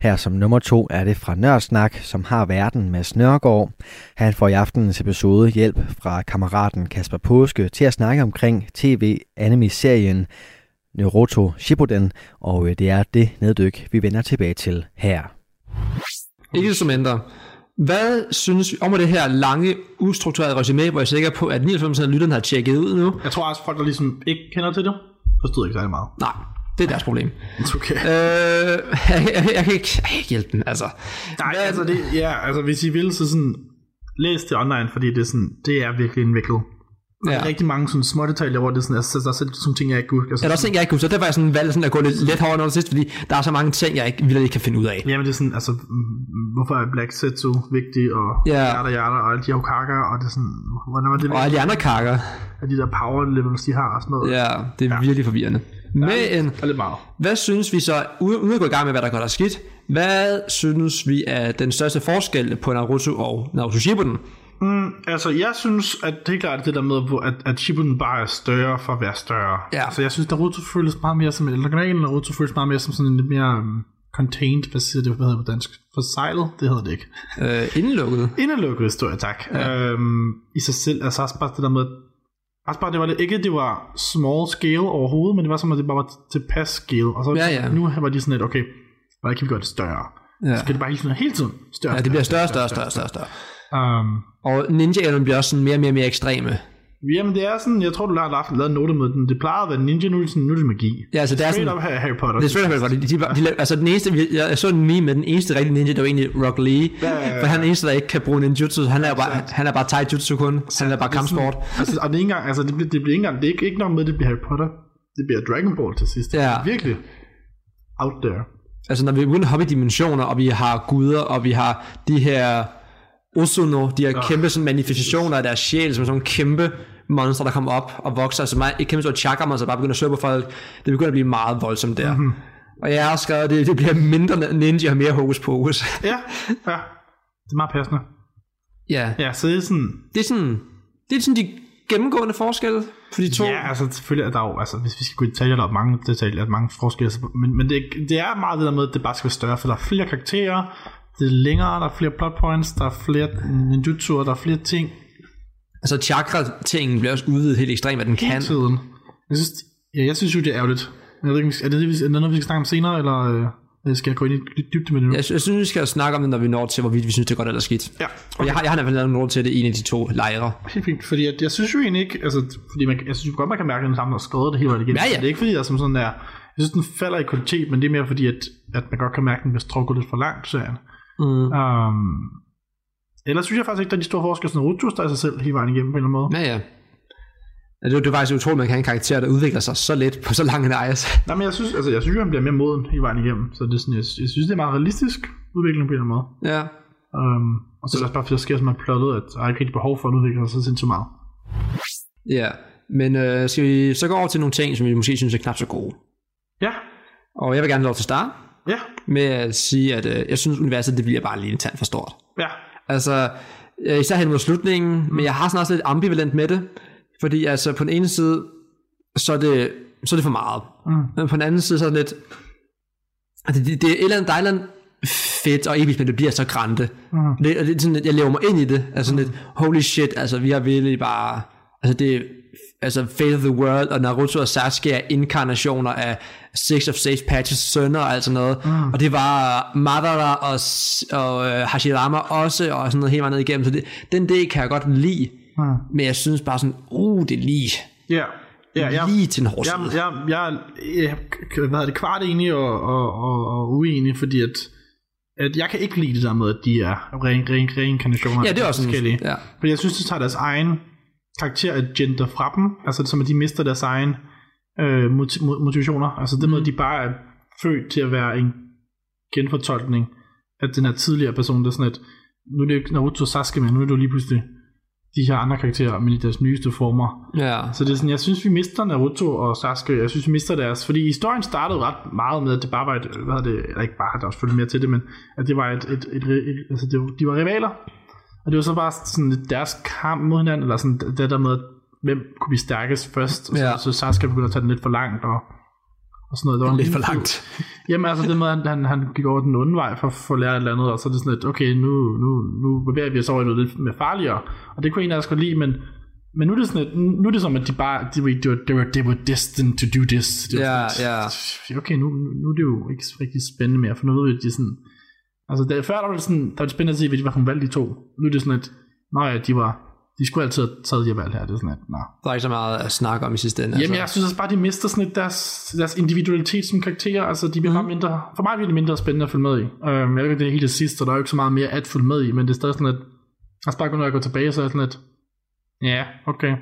Her som nummer to er det fra Nørdsnak, som har verden med Snørgaard. Han får i aftenens episode hjælp fra kammeraten Kasper Påske til at snakke omkring tv-anime-serien Naruto Shippuden, og øh, det er det neddyk, vi vender tilbage til her. Ikke som mindre. Hvad synes vi om det her lange, ustrukturerede resume, hvor jeg er sikker på, at 99% af lytterne har tjekket ud nu? Jeg tror også, folk, der ligesom ikke kender til det, forstod ikke særlig meget. Nej, det er deres problem. Okay. Øh, jeg, jeg, jeg, kan ikke, jeg kan ikke hjælpe den, altså. Nej, altså, det, ja, altså hvis I vil, så sådan, læs det online, fordi det er, sådan, det er virkelig indviklet. Ja. Ja. Der er rigtig mange sådan små detaljer, hvor det er sådan, altså, der er sådan nogle ting, jeg ikke kunne. Altså, Er der også ting, jeg ikke kunne, så derfor er jeg sådan valgt sådan at gå lidt let hårdere noget sidst, fordi der er så mange ting, jeg ikke vildt ikke kan finde ud af. Jamen det er sådan, altså, mm, hvorfor er Black Setsu vigtig, og Ja. Yada Yada, og alle de Hokage, og det er sådan, hvordan var det, Og alle de andre kakker, af de der power levels, de har og sådan noget. ja, det er virkelig forvirrende. Men Det er lidt meget. hvad synes vi så, uden at gå i gang med, hvad der godt er skidt, hvad synes vi er den største forskel på Naruto og Naruto Shippuden? Mm, altså, jeg synes, at det er klart det der med, at, at Shippuden bare er større for at være større. Ja. Altså, jeg synes, Naruto føles meget mere som, eller originalen Naruto føles meget mere som sådan en lidt mere um, contained, hvad siger det, hvad hedder det på dansk? Forsejlet? Det hedder det ikke. Øh, indelukket. Indelukket historie, tak. Ja. Øhm, I sig selv, altså også bare det der med, også bare det var det, ikke det var small scale overhovedet, men det var som, at det bare var tilpas scale. Og så Ja, ja. nu var de sådan lidt, okay, hvordan kan vi gøre det større? Ja. Skal det bare hele tiden, hele tiden større? Ja, det bliver større, større, større, større, større. Um, Og ninja bliver også sådan mere og mere, mere ekstreme. Jamen det er sådan, jeg tror du har haft lavet note med den. Det plejede at være ninja, nu er det, sådan, nu er det magi. Ja, altså det er Straight sådan, up Harry Potter. det er straight up, de, de, de, de, altså den eneste, jeg, jeg så en meme med den eneste rigtige ninja, det var egentlig Rock Lee, ja, ja. for han er den eneste, der ikke kan bruge ninjutsu, han er bare, han er bare taijutsu kun, han er bare kampsport. Altså, og det er ikke engang, altså det bliver, det bliver ikke engang, det er ikke, ikke nok med, det bliver Harry Potter. Det bliver Dragon Ball til sidst. Ja. Det er virkelig out there. Altså når vi begynder at hoppe i dimensioner, og vi har guder, og vi har de her Osuno, de her kæmpe sådan, manifestationer af deres sjæl, som sådan nogle kæmpe monster, der kommer op og vokser, altså meget, et kæmpe stort chakra monster, der bare begynder at slå på folk. Det begynder at blive meget voldsomt der. Mm-hmm. Og jeg har skrevet, at det, det bliver mindre ninja og mere hokus pokus. Ja, ja. Det er meget passende. ja, Ja, så det er sådan, det er sådan, det er sådan de gennemgående forskelle for de to. Ja, altså selvfølgelig er der jo, altså hvis vi skal gå i detaljer, der er mange detaljer, der er mange forskelle, så- men, men det, det er meget det der med, at det bare skal være større, for der er flere karakterer, det er længere, der er flere plot points, der er flere ninjutsuer, der er flere ting Altså chakra-tingen bliver også udvidet helt ekstremt, hvad den hele kan. tiden. Jeg synes, ja, jeg synes jo, det er ærgerligt. Jeg ved ikke, er det, er det noget, vi skal snakke om senere, eller øh, skal jeg gå ind i dybde med det nu? Jeg, jeg synes, vi skal snakke om det, når vi når til, hvorvidt vi synes, det er godt eller skidt. Ja, Og jeg har, jeg har i hvert fald lavet til det i en af de to lejre. Helt fint, fordi at, jeg synes jo egentlig ikke, altså, fordi man, jeg synes jo godt, man kan mærke, at den samme har skrevet det hele vejen igennem. Ja, ja. Det er ikke fordi, der som sådan der, jeg synes, den falder i kvalitet, men det er mere fordi, at, at man godt kan mærke, at den bliver strukket lidt for langt, serien. Mm. Um, ellers synes jeg faktisk ikke, der er de store forskelle, sådan Naruto der er sig selv hele vejen igennem på en eller anden måde. Ja, ja. det, det er faktisk utroligt, at man kan have en karakter, der udvikler sig så let på så lang en ejers. Nej, men jeg synes, altså, jeg synes, at han bliver mere moden hele vejen igennem, så det er sådan, jeg, jeg synes, det er meget realistisk udvikling på en eller anden måde. Ja. Um, og så er det også bare, fordi der sker så meget plottet, at der er ikke rigtig behov for at udvikle sig så sindssygt meget. Ja. Men øh, skal vi så gå over til nogle ting, som vi måske synes er knap så gode. Ja, Og jeg vil gerne lov til at starte ja, med at sige, at øh, jeg synes, universet det bliver bare lige en tand for stort. ja. Altså, øh, især hen mod slutningen, mm. men jeg har sådan også lidt ambivalent med det, fordi altså på den ene side, så er det, så er det for meget. Mm. Men på den anden side, så er det lidt, altså, det, det er et eller andet, der er et eller andet fedt og episk, men det bliver så grænte. Mm. Det, og det er sådan, at jeg lever mig ind i det. Altså sådan lidt, holy shit, altså vi har virkelig bare, altså det altså Fate of the World og Naruto og Sasuke er inkarnationer af Six of Sage Patches sønner og alt sådan noget. Mm. Og det var Madara og, og uh, Hashirama også, og sådan noget helt meget ned igennem. Så det, den del kan jeg godt lide. Mm. Men jeg synes bare sådan, uh, det er lige, Ja, ja, ja. lige til en hård Jeg, jeg, jeg, jeg, hvad hedder det, kvart enig og, og, og, og uenig, fordi at, at jeg kan ikke lide det der med, at de er ren, ren, reinkarnationer. Ja, det er også forskellige. ja. Fordi jeg synes, de tager deres egen karakteragenda fra dem, altså som at de mister deres egen øh, moti- mo- motivationer. Altså det med, Mm. at de bare er født til at være en genfortolkning af den her tidligere person, der er sådan at, nu er det ikke Naruto og Sasuke, men nu er det jo lige pludselig de her andre karakterer, men i deres nyeste former. Ja. Så det er sådan, jeg synes, vi mister Naruto og Sasuke. Jeg synes, vi mister deres... Fordi historien startede ret meget med, at det bare var et... Hvad det? Eller ikke bare, der var selvfølgelig mere til det, men at det var et... et, et, et, et altså, det var, de var rivaler. Og det var så bare sådan deres kamp mod hinanden, eller sådan det der med, hvem kunne blive stærkest først. Og så, Ja. så Sasuke begyndte at tage den lidt for langt, og, og sådan noget. Der var Lidt for langt. Jamen altså det med, at han, han gik over den onde vej for, for at lære et eller andet, og så er det sådan lidt, okay, nu, nu, nu bevæger vi os over i noget lidt mere farligere. Og det kunne en af os godt lide, men, men nu er det sådan lidt, nu er det som, at de bare, de, var- de, var, de, were, destined to do this. Det var Ja, sådan, ja. Okay, nu, nu er det jo ikke rigtig spændende mere, for nu ved vi, at de sådan, altså der, før der var det sådan, der var det spændende at se, hvad de var for valg de to. Nu er det sådan, at, nej, ja, de var, de skulle altid have taget de valg her, det er sådan, at, nej. Der er ikke så meget at snakke om i sidste ende. Jamen, jeg synes også bare, de mister sådan lidt deres, deres individualitet som karakterer. Altså, de bliver mm. bare mindre, for mig bliver det mindre spændende at følge med i. Um, jeg ved det er helt det sidste, og der er jo ikke så meget mere at følge med i, men det er stadig sådan, at altså bare når jeg går tilbage, så er jeg sådan lidt, ja, okay.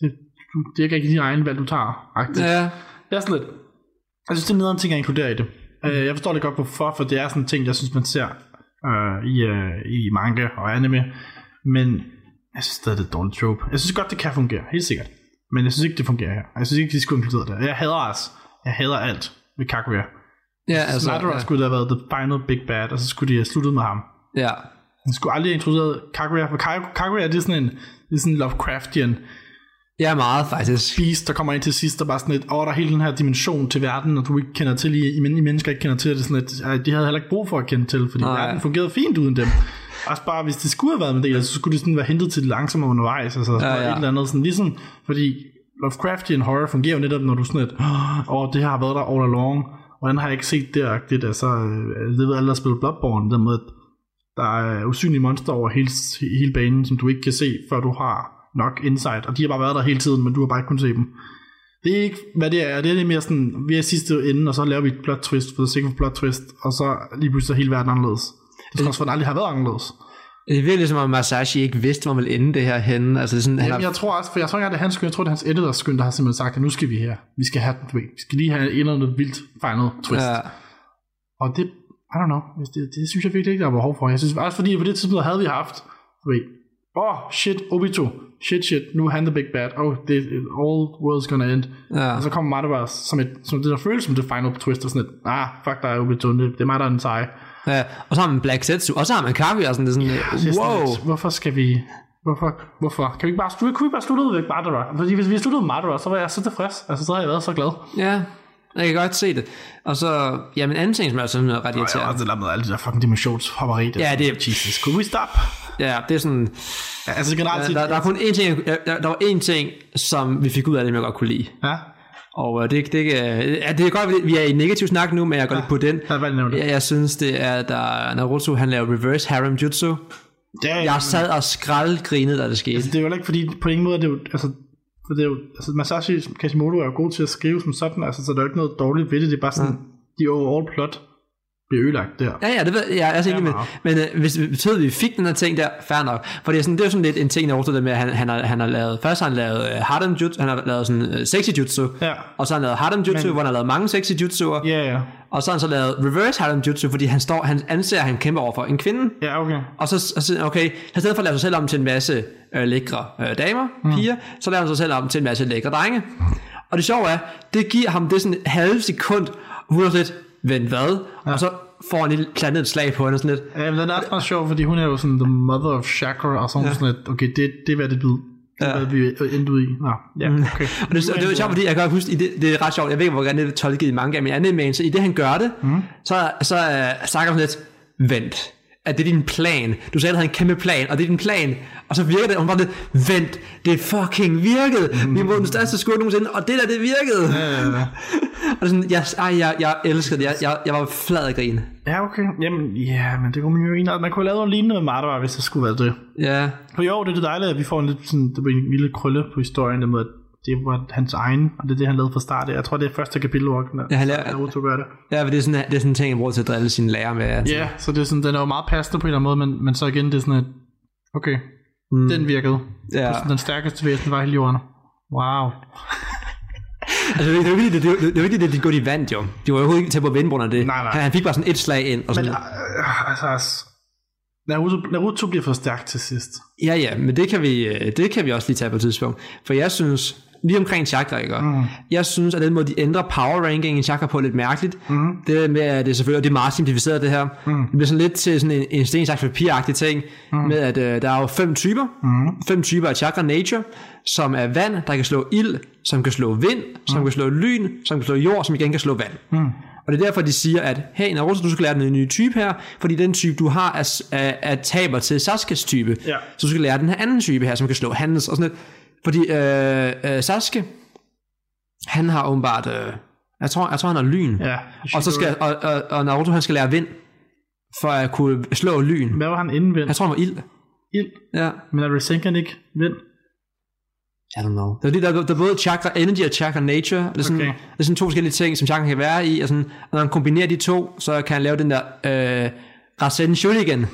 Det, du, det er ikke rigtig din egen valg, du tager. Agtigt. Ja. Det er sådan lidt... Jeg synes, det er nederen ting at inkludere i det. Mm. Jeg forstår det godt, hvorfor, for det er sådan en ting, jeg synes, man ser øh, i, øh, i manga og anime. Men jeg synes stadig, det er et dårligt trope. Jeg synes godt, det kan fungere, helt sikkert. Men jeg synes ikke, det fungerer her. Jeg synes ikke, de skulle inkludere det. Jeg hader os. Jeg hader alt ved Kaguya. Ja, Altså, Madara ja. skulle have været the final big bad, og så skulle de have sluttet med ham. ja. Han skulle aldrig have introduceret Kaguya, for Kag- Kaguya det er sådan en, det er sådan en Lovecraftian Ja, meget faktisk. beast, der kommer ind til sidst, og bare sådan et, åh, der er hele den her dimension til verden, og du ikke kender til, i, i, I mennesker ikke kender til, det sådan et, ej, de havde heller ikke brug for at kende til, fordi Nej. verden fungerede fint uden dem. Også bare, hvis det skulle have været med det, så skulle det sådan være hentet til det langsomme undervejs, altså Ja, ja, et eller andet, sådan ligesom, fordi Lovecraftian horror fungerer jo netop, når du sådan et, åh, det her har været der all along, hvordan har jeg ikke set det, agtigt, altså, øh, det ved alle, der spiller Bloodborne, den måde, der er usynlige monster over hele, hele banen, som du ikke kan se, før du har nok insight, og de har bare været der hele tiden, men du har bare ikke kunnet se dem. Det er ikke, hvad det er. Det er mere sådan, vi er sidste ende, og så laver vi et plot twist, for the sake of plot twist, og så lige pludselig er hele verden anderledes. Det skal også for, den aldrig har været anderledes. Det er virkelig som om Masashi ikke vidste, hvor man ville ende det her henne. Altså, det er sådan, han Jamen, har, jeg tror også, for jeg tror ikke, at det er hans skyld, jeg tror, det er hans editors skyld, der har simpelthen sagt, at nu skal vi her. Vi skal have, du ved, vi skal lige have et eller andet vildt final twist. ja, Og det, I don't know, det, det, det synes jeg virkelig ikke, der er behov for. Jeg synes også fordi, på det tidspunkt havde vi haft, du ved, åh, oh, shit, Obito, shit, shit, nu er han the big bad, oh, det, all world's gonna end. ja. Og så kommer Madara som, et, som det der føles som det final twist, og sådan et, ah, fuck dig, Obito, det, det er mig, der er den seje. ja. Og så har man Black Zetsu, og så har man Kaguya, og sådan, det er sådan, Det er sådan wow. lidt, hvorfor skal vi... Hvorfor? Hvorfor? Kan vi ikke bare, slutte, kunne vi bare slutte ud ved Madara? Fordi hvis vi sluttede med Madara, så var jeg så tilfreds. Altså, så havde jeg været så glad. Ja, jeg kan godt se det. Og så, jamen anden ting, som er sådan noget ret Jeg har irriterende. også lavet med alle de der fucking dimensionshopperi. der. Ja, det- Jesus, could we stop? Ja, det er sådan, Ja, altså generelt set... der, der, er kun én ting, der, der var én ting, som vi fik ud af det, jeg godt kunne lide. Ja, Og øh, det, det, det, ja, det er godt, at vi er i negativ snak nu, men jeg går lidt på den. det. Jeg, jeg synes, det er, der Naruto, han laver reverse harem jutsu. Ja, Jeg sad og skraldgrinede, da det skete. Altså, det er jo ikke fordi, på ingen måde er det jo, altså, for det er jo, altså Masashi Kashimoto er jo god til at skrive som sådan, altså, så der er jo ikke noget dårligt ved det, det er bare sådan, de overall plot bliver ødelagt der. Ja, ja, det ved jeg, jeg er enig med. Men øh, hvis det betød, at vi fik den her ting der, fair nok. For det er, sådan, det er jo sådan lidt en ting, der med, at han, han, har, han har lavet, først har han lavet uh, Harem Jutsu, han har lavet sådan uh, sexy jutsu, Ja. og så har han lavet Harem Jutsu, Men- hvor han har lavet mange sexy jutsuer, Ja, ja. og så har han så lavet reverse Harem Jutsu, fordi han, står, han anser, at han kæmper over for en kvinde, Ja, okay. og så, og så okay, i stedet for at lave sig selv om til en masse øh, lækre øh, damer, Mm. piger, så laver han sig selv om til en masse lækre drenge. Og det sjove er, det giver ham det sådan et halvt sekund, hvor lidt, vent hvad? Ja. Og så får han lige plantet et slag på hende og sådan lidt. Ja, men den er også meget sjov, fordi hun er jo sådan the mother of chakra, og så hun Ja. sådan lidt, okay, det, det er hvad det blev. Det er, Ja. hvad vi endte ud i. Nå, ja, okay. Og det, og det er sjovt, fordi jeg kan huske, det, det er ret sjovt, jeg ved ikke, hvor gerne det er tolket i manga, men anime, så i det han gør det, mm. så, så uh, snakker han sådan lidt, vent, at det er din plan. Du sagde, at han havde en kæmpe plan, og det er din plan. Og så virker det, og hun bare lidt, vent, det fucking virkede. Mm. Vi var den største skurk nogensinde, og det der, det virkede. Ja, ja, ja. og det er sådan, jeg, ej, jeg, jeg elsker det. Jeg, jeg, jeg var flad af grin. Ja, okay. Jamen, ja, men det kunne man jo egentlig... Man kunne have lavet noget lignende med Madara, hvis det skulle være det. Ja, For jo, det er det dejligt, at vi får en lidt sådan, det en lille krølle på historien, der med, at det var hans egen, og det er det, han lavede fra start. Jeg tror, det er første kapitel, hvor Ja, han laver- det. ja for det er sådan, det er sådan en ting, jeg bruger til at drille sine lærer med. Altså. Ja, så det er sådan, den er jo meget passende på en eller anden måde, men, men så igen, det er sådan, at okay, mm. den virkede. Ja. Ja. Den stærkeste væsen var hele jorden. Wow. Altså, det, det, var virkelig, det, det, det, virkelig det, de godt de vandt jo. De var overhovedet ikke til på at vinde på det. Nej, nej. Han, han fik bare sådan et slag ind. Og Men sådan, øh, altså, altså, Naruto, Naruto bliver for stærk til sidst. Ja, ja, men det kan, vi, øh, det kan vi også lige tage på et tidspunkt. For jeg synes, lige omkring chakra, ikke? Mm. jeg synes, at den måde, de ændrer power ranking i chakra på er lidt mærkeligt. Mm. Det med, at det selvfølgelig, og det er meget simplificeret det her. Mm. Det bliver sådan lidt til sådan en, en sten, sagt papiragtig ting, mm. med at øh, der er jo fem typer. Mm. Fem typer af chakra nature, som er vand, der kan slå ild, som kan slå vind, som Mm. kan slå lyn, som kan slå jord, som igen kan slå vand. Mm. Og det er derfor, de siger, at hey, Naruto, du skal lære den nye type her, fordi den type, du har, er, er, er taber til Sasuke's type. Ja. Så du skal lære den her anden type her, som kan slå hans og sådan lidt. Fordi øh, øh, Sasuke, han har åbenbart, øh, jeg, tror, jeg tror, han har lyn. Ja. og, så skal, og, og, og Naruto, han skal lære vind, for at kunne slå lyn. Hvad var han inden vind? Jeg tror, han var ild. Ild. Ja. Men er Rasengan ikke vind? I don't know. Det er, fordi, der, er- der er både chakra energy og chakra nature. Det er, sådan, Okay. det er sådan to forskellige ting, som chakra kan være i. Og, sådan, og når han kombinerer de to, så kan han lave den der øh, Rasen Shuriken.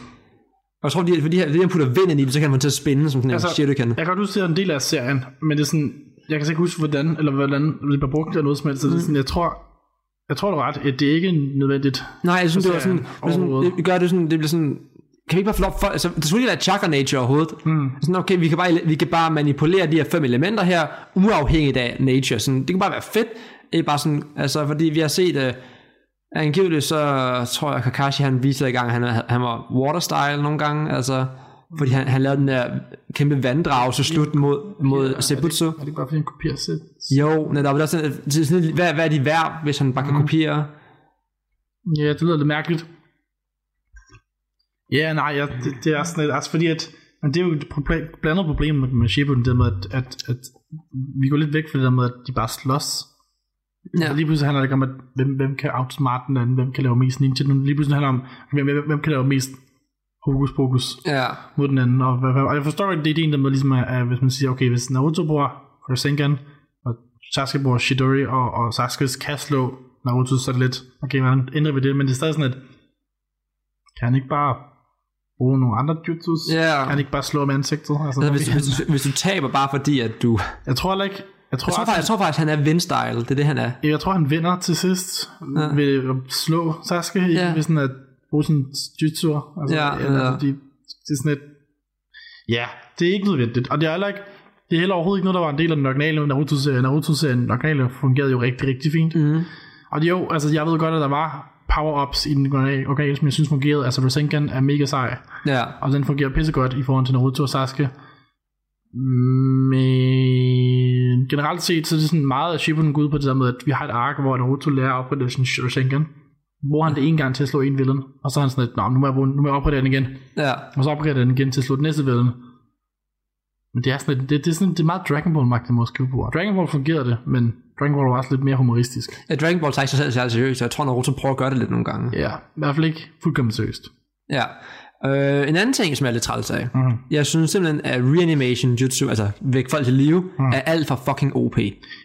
Jeg tror, fordi de, de putter vind ind i det, så kan man til at spænde som sådan en Altså, shuriken. Jeg kan godt huske, at en del af serien, men det er sådan, jeg kan ikke huske, hvordan, eller hvordan det bliver brugt eller noget som helst. Så det er sådan, jeg tror, jeg tror, du ret, at det er ikke nødvendigt. Nej, jeg synes, det var sådan, det, sådan, det gør det sådan, det bliver sådan, kan vi ikke bare få lov for, altså, det skulle ikke være chakra nature overhovedet. Mm. Sådan, okay, vi kan, bare, vi kan bare manipulere de her fem elementer her, uafhængigt af nature. Sådan, det kan bare være fedt. Det er bare sådan, altså, fordi vi har set, uh, angiveligt så tror jeg, Kakashi han viste i gang, han, han var water style nogle gange, altså, fordi han, han lavede den der kæmpe vanddrag så slut mod, mod Sebutsu. Er det ikke bare fordi, han kopierer sæt? Jo, netop, det er sådan, det er sådan, hvad, hvad er de værd, hvis han bare kan kopiere? Ja, det lyder lidt mærkeligt. Ja, nej, ja, det, det, er sådan lidt, altså fordi at, men det er jo et problem, blandet problem med, med Shippuden, det med, at, at, at, vi går lidt væk fra det der med, at de bare slås. Ja. Lige pludselig handler det om, at hvem, hvem kan outsmart den anden, hvem kan lave mest ninja, nu lige pludselig handler det om, hvem, hvem, hvem kan lave mest hokus pokus Ja, mod den anden. Og, og jeg forstår ikke, det er ideen der med, ligesom, at, at hvis man siger, okay, hvis Naruto bruger Rasengan, og Sasuke bruger Shidori, og, og Sasuke kan slå Naruto, så er det lidt, okay, hvordan ændrer vi det? Men det er stadig sådan, at kan han ikke bare bruge nogle andre jutsus? Ja. Kan han ikke bare slå med ansigtet? Altså, altså, hvis, han, hvis, hvis du taber bare fordi, at du... jeg tror heller ikke, jeg tror, Jeg tror, faktisk, jeg tror faktisk, han er win-style. Det er det, han er. jeg tror, han vinder til sidst Ja. ved at slå Sasuke, ja. Ved sådan at bruge sin jutsu. Altså, Ja, ja. Fordi, det er sådan et, ja, det er ikke nødvendigt. Og det er heller ikke, det er heller overhovedet ikke noget, der var en del af den originale Naruto-serien. Naruto-serien den originale fungerede jo rigtig, rigtig fint. Mm. Og det jo, altså jeg ved godt, at der var power-ups i den originale, som jeg synes fungerede. Altså Rasengan er mega sej, Ja. og den fungerer pissegodt i forhold til Naruto og Sasuke. Men generelt set, så er det sådan meget af Shippuden går ud på det der med, at vi har et ark, hvor Naruto lærer at opgradere sin Rasengan. Bruger han det en gang til at slå en villain, og så er han sådan lidt, Nå, nu må jeg, nu må jeg opgradere den igen. Ja. Og så opgraderer den igen til at slå den næste villain. Men det er sådan lidt, det, det, er sådan, det er meget Dragon Ball magt, måde at skrive på. Og Dragon Ball fungerede det, men Dragon Ball var også lidt mere humoristisk. ja. Dragon Ball tager ikke sig selv særlig seriøst, så jeg tror, Naruto prøver at gøre det lidt nogle gange. Ja, i hvert fald ikke fuldkommen seriøst. Ja. Øh, en anden ting, som jeg er lidt træls af. Mhm. Jeg synes simpelthen, at reanimation jutsu, altså væk folk til live, Mhm. er alt for fucking OP.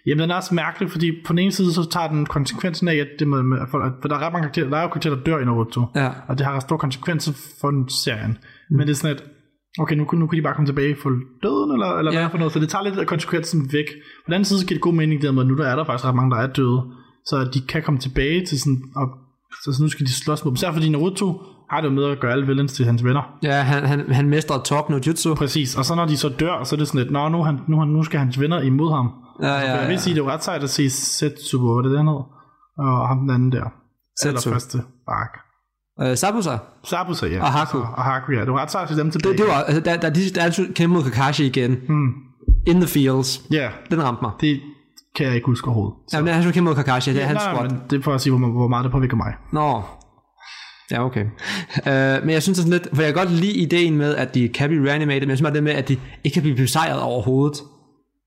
Jamen, den er også mærkelig, fordi på den ene side, så tager den konsekvensen af, at det med, med for, for der er ret mange karakterer, der er jo karakterer, der dør i Naruto. Ja. Og det har store konsekvenser for serien. Mm. Men det er sådan, at okay, nu, nu kan de bare komme tilbage for døden, eller, eller Ja. hvad for noget, så det tager lidt af konsekvensen væk. På den anden side, så giver det god mening, det med, at nu der er der faktisk ret mange, der er døde, så de kan komme tilbage til sådan, og, så, så nu skal de slås med dem. Især fordi Naruto har det med at gøre alle villains til hans venner. Ja, han, han, han mestrer talk no jutsu. Præcis, og så når de så dør, så er det sådan lidt, nå, nu, han, nu, nu skal hans venner imod ham. Ja, ja, Jeg ja. vil sige, det er jo ret sejt at se Setsubo, hvad det der hed, og ham den anden der. Setsu. Allerførste ark. Øh, Sabusa. Sabusa, ja. Og Haku. Altså, og Haku, ja. Det var ret sejt at se dem tilbage. Det, det var, altså, der, der, der, der er kæmpe mod Kakashi igen. Hmm. In the fields. Ja, Den ramte mig. det kan jeg ikke huske overhovedet. Så. Jamen, han kæmpe mod Kakashi. Det er hans Nej, squad. men det er for at sige, hvor, hvor meget det påvirker mig. Nå. Ja, okay. Uh, men jeg synes sådan lidt, for jeg kan godt lide ideen med, at de kan blive reanimated, men jeg synes det med, at de ikke kan blive besejret overhovedet.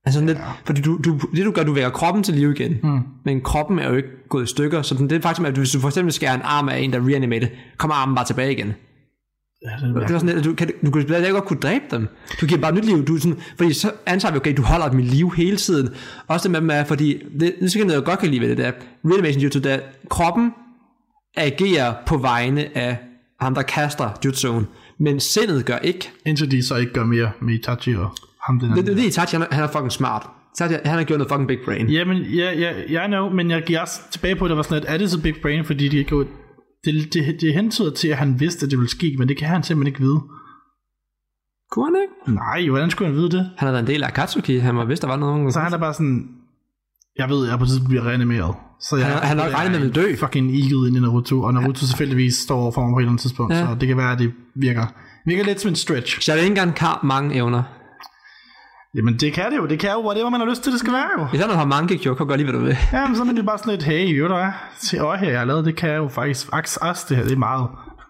Altså sådan lidt, fordi du, du, det du gør, du vækker kroppen til liv igen, mm. men kroppen er jo ikke gået i stykker, så det er faktisk, at hvis du for eksempel skærer en arm af en, der er reanimated, kommer armen bare tilbage igen. Ja, det er Det er sådan lidt, at du, kan, du kunne stadig godt kunne dræbe dem. Du giver bare nyt liv. Du sådan, fordi så antager vi, okay, du holder dem i live hele tiden. Også det med dem er, fordi, det, det skal jeg godt kan lide ved det der, reanimation jutsu, der kroppen agerer på vegne af ham, der kaster jutsuen, men sindet gør ikke. Indtil de så ikke gør mere med Itachi og ham den anden. det, det er Itachi, han, er- han er fucking smart. Itachi, han har gjort noget fucking big brain. Jamen, ja, ja, jeg know, men jeg giver også tilbage på, at det var sådan, at er det så big brain, fordi de ikke det, det, det hentyder til, at han vidste, at det ville ske, men det kan han simpelthen ikke vide. Kunne han ikke? Nej, hvordan skulle han vide det? Han har været en del af Akatsuki, han var vidst, der var nogen. Så han er bare sådan, jeg ved, jeg på et tidspunkt bliver reanimeret. Så jeg, Han har- han har regnet med, at dø. Fucking eagle ind i Naruto, og Naruto ja. selvfølgelig står over for mig på et eller andet tidspunkt, Ja. så det kan være, at det virker, virker lidt som en stretch. Sharingan kan mange evner. Jamen det kan det jo, det kan jo, whatever man har lyst til, det skal være jo. Hvis han har mange Kyo, kan gøre lige, hvad du vil. Jamen så er det bare sådan lidt, hey, ved du hvad, se øje her, jeg har lavet, det kan jeg jo faktisk, aks, os, det her, det er meget.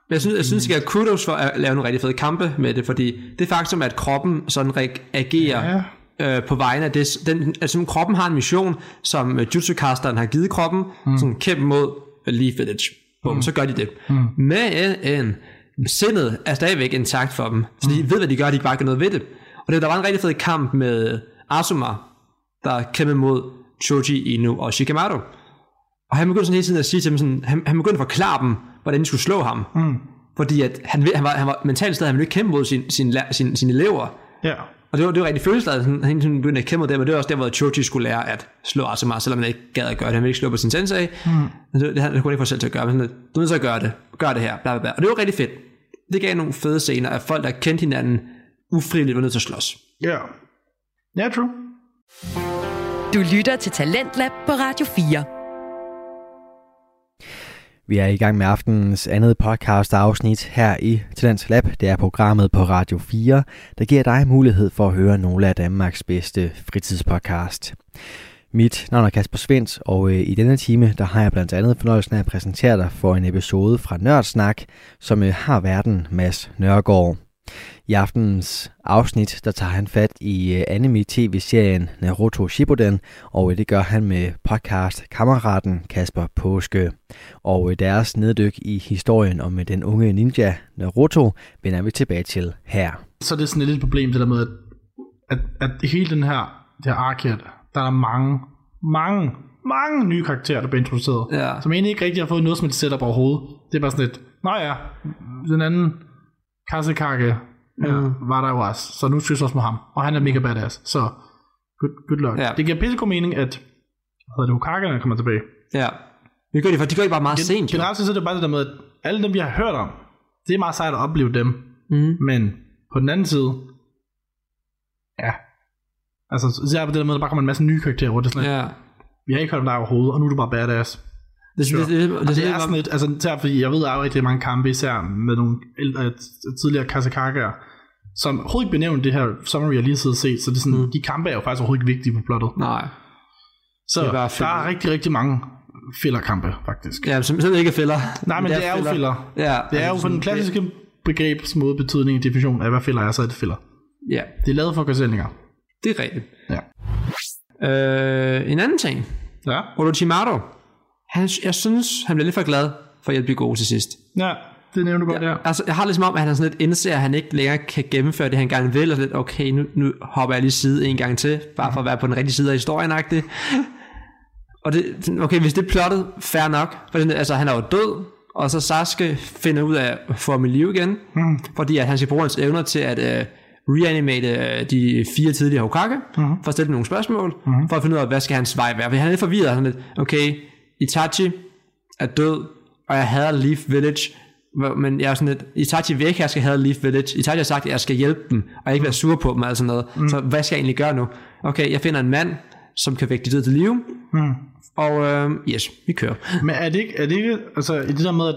Men Jeg synes, jeg synes, jeg skal have kudos for at lave nogle rigtig fede kampe med det, fordi det faktum, at kroppen sådan re- agerer ja. Øh, på vegne af det, den, altså kroppen har en mission, som øh, jutsu-casteren har givet kroppen, mm. sådan kæmpe mod Leaf Village. Bum, mm. så gør de det. Mm. Men en, sindet er stadigvæk intakt for dem, så de ved, hvad de gør, de bare gør noget ved det. Og det, der var en rigtig fed kamp med Asuma, der kæmpede mod Choji Inu og Shikamaru. Og han begyndte sådan hele tiden at sige til dem sådan, han, han begyndte at forklare dem, hvordan de skulle slå ham. Mm. Fordi at han, han, var, han var mentalt stadig, han ville ikke kæmpe mod sin, sin, sin, sine elever. Ja. Og det var, det var rigtig følelsesladet, han, han sådan begyndte at kæmpe det, men det var også der, hvor Choji skulle lære at slå Asuma, selvom han ikke gad at gøre det. Han ville ikke slå på sin sensei. Mm. Det, det, han, det kunne ikke få sig selv til at gøre, men sådan, du er nødt til at gøre det. Gør det her, bla, bla, bla. Og det var rigtig fedt. Det gav nogle fede scener af folk, der kendte hinanden ufrivilligt var nødt til at slås. Ja. Ja, true. Du lytter til Talentlab på Radio 4. Vi er i gang med aftenens andet podcast afsnit her i Talents Lab. Det er programmet på Radio 4, der giver dig mulighed for at høre nogle af Danmarks bedste fritidspodcast. Mit navn er Kasper Svens, og øh, i denne time der har jeg blandt andet fornøjelsen af at præsentere dig for en episode fra Nørdsnak, som øh, har verden Mads Nørgaard. I aftenens afsnit, der tager han fat i øh, anime-tv-serien Naruto Shippuden, og øh, det gør han med podcast-kammeraten Kasper Påske. Og øh, deres neddyk i historien om den unge ninja Naruto vender vi tilbage til her. Så er det sådan et lille problem, det der med, at, at, at hele den her, det her arcade, der er mange, mange, mange nye karakterer, der bliver introduceret. Ja. Som egentlig ikke rigtig har fået noget som et setup overhovedet. Det er bare sådan et, nå ja, den anden Kasekage ja, var der jo også, så nu skal vi slås med ham. Og han er mega badass, så good, good luck. Ja. Det giver pissegod mening, at hvad det, Hokagerne kommer tilbage. Ja. Det gør de, for de gør det bare meget sent. jo. Generelt så er det bare det der med, at alle dem, vi har hørt om, det er meget sejt at opleve dem. Mm. Men på den anden side, ja, altså især på det der med, at der bare kommer en masse nye karakterer, hvor det er sådan, ja. Ja. vi har ikke hørt om dig overhovedet, og nu er du bare badass. Det, Sure. det, det, det, Og det, det, det, er sådan et, altså især fordi jeg ved, der er rigtig mange kampe, især med nogle ældre, tidligere Kasakagaer, som overhovedet ikke benævnt det her summary, jeg lige sidder og set, så det er sådan, mm. de kampe er jo faktisk overhovedet ikke vigtige på plottet. Nej. Så Det er bare der filler. er rigtig, rigtig mange fillerkampe, faktisk. Ja, som, som ikke er fælder. Nej, men det er jo filler. Ja. Det er jo på den klassiske begrebsmåde betydning definition af, hvad filler er, så er det filler. Ja, Det er lavet for gazællinger. det er rigtigt. Ja. Øh, en anden ting. Ja. Orochimaru. Han, jeg synes, han bliver lidt for glad for at de gode til sidst. Ja, det nævner du godt, ja. Altså, jeg har ligesom om, at han sådan lidt indser, at han ikke længere kan gennemføre det, han gerne vil, og lidt, okay, nu, nu hopper jeg lige side en gang til, bare for at være på den rigtige side af historien -agtig. Og det, okay, hvis det er plottet, fair nok. For sådan, altså, han er jo død, og så Sasuke finder ud af at få ham i live igen, mm. fordi at han skal bruge hans evner til at uh, reanimate uh, de fire tidligere Hokage, mm. for at stille dem nogle spørgsmål, mm. for at finde ud af, hvad skal hans vej være. For han er lidt forvirret, sådan lidt, okay, Itachi er død, og jeg hader Leaf Village, men jeg er sådan lidt, Itachi vil ikke, at jeg skal have Leaf Village. Itachi har sagt, at jeg skal hjælpe dem, og ikke være sur på dem og alt sådan noget. Mm. Så hvad skal jeg egentlig gøre nu? Okay, jeg finder en mand, som kan vække de døde til live, mm. og øh, yes, vi kører. Men er det ikke, er det ikke altså i det der med, at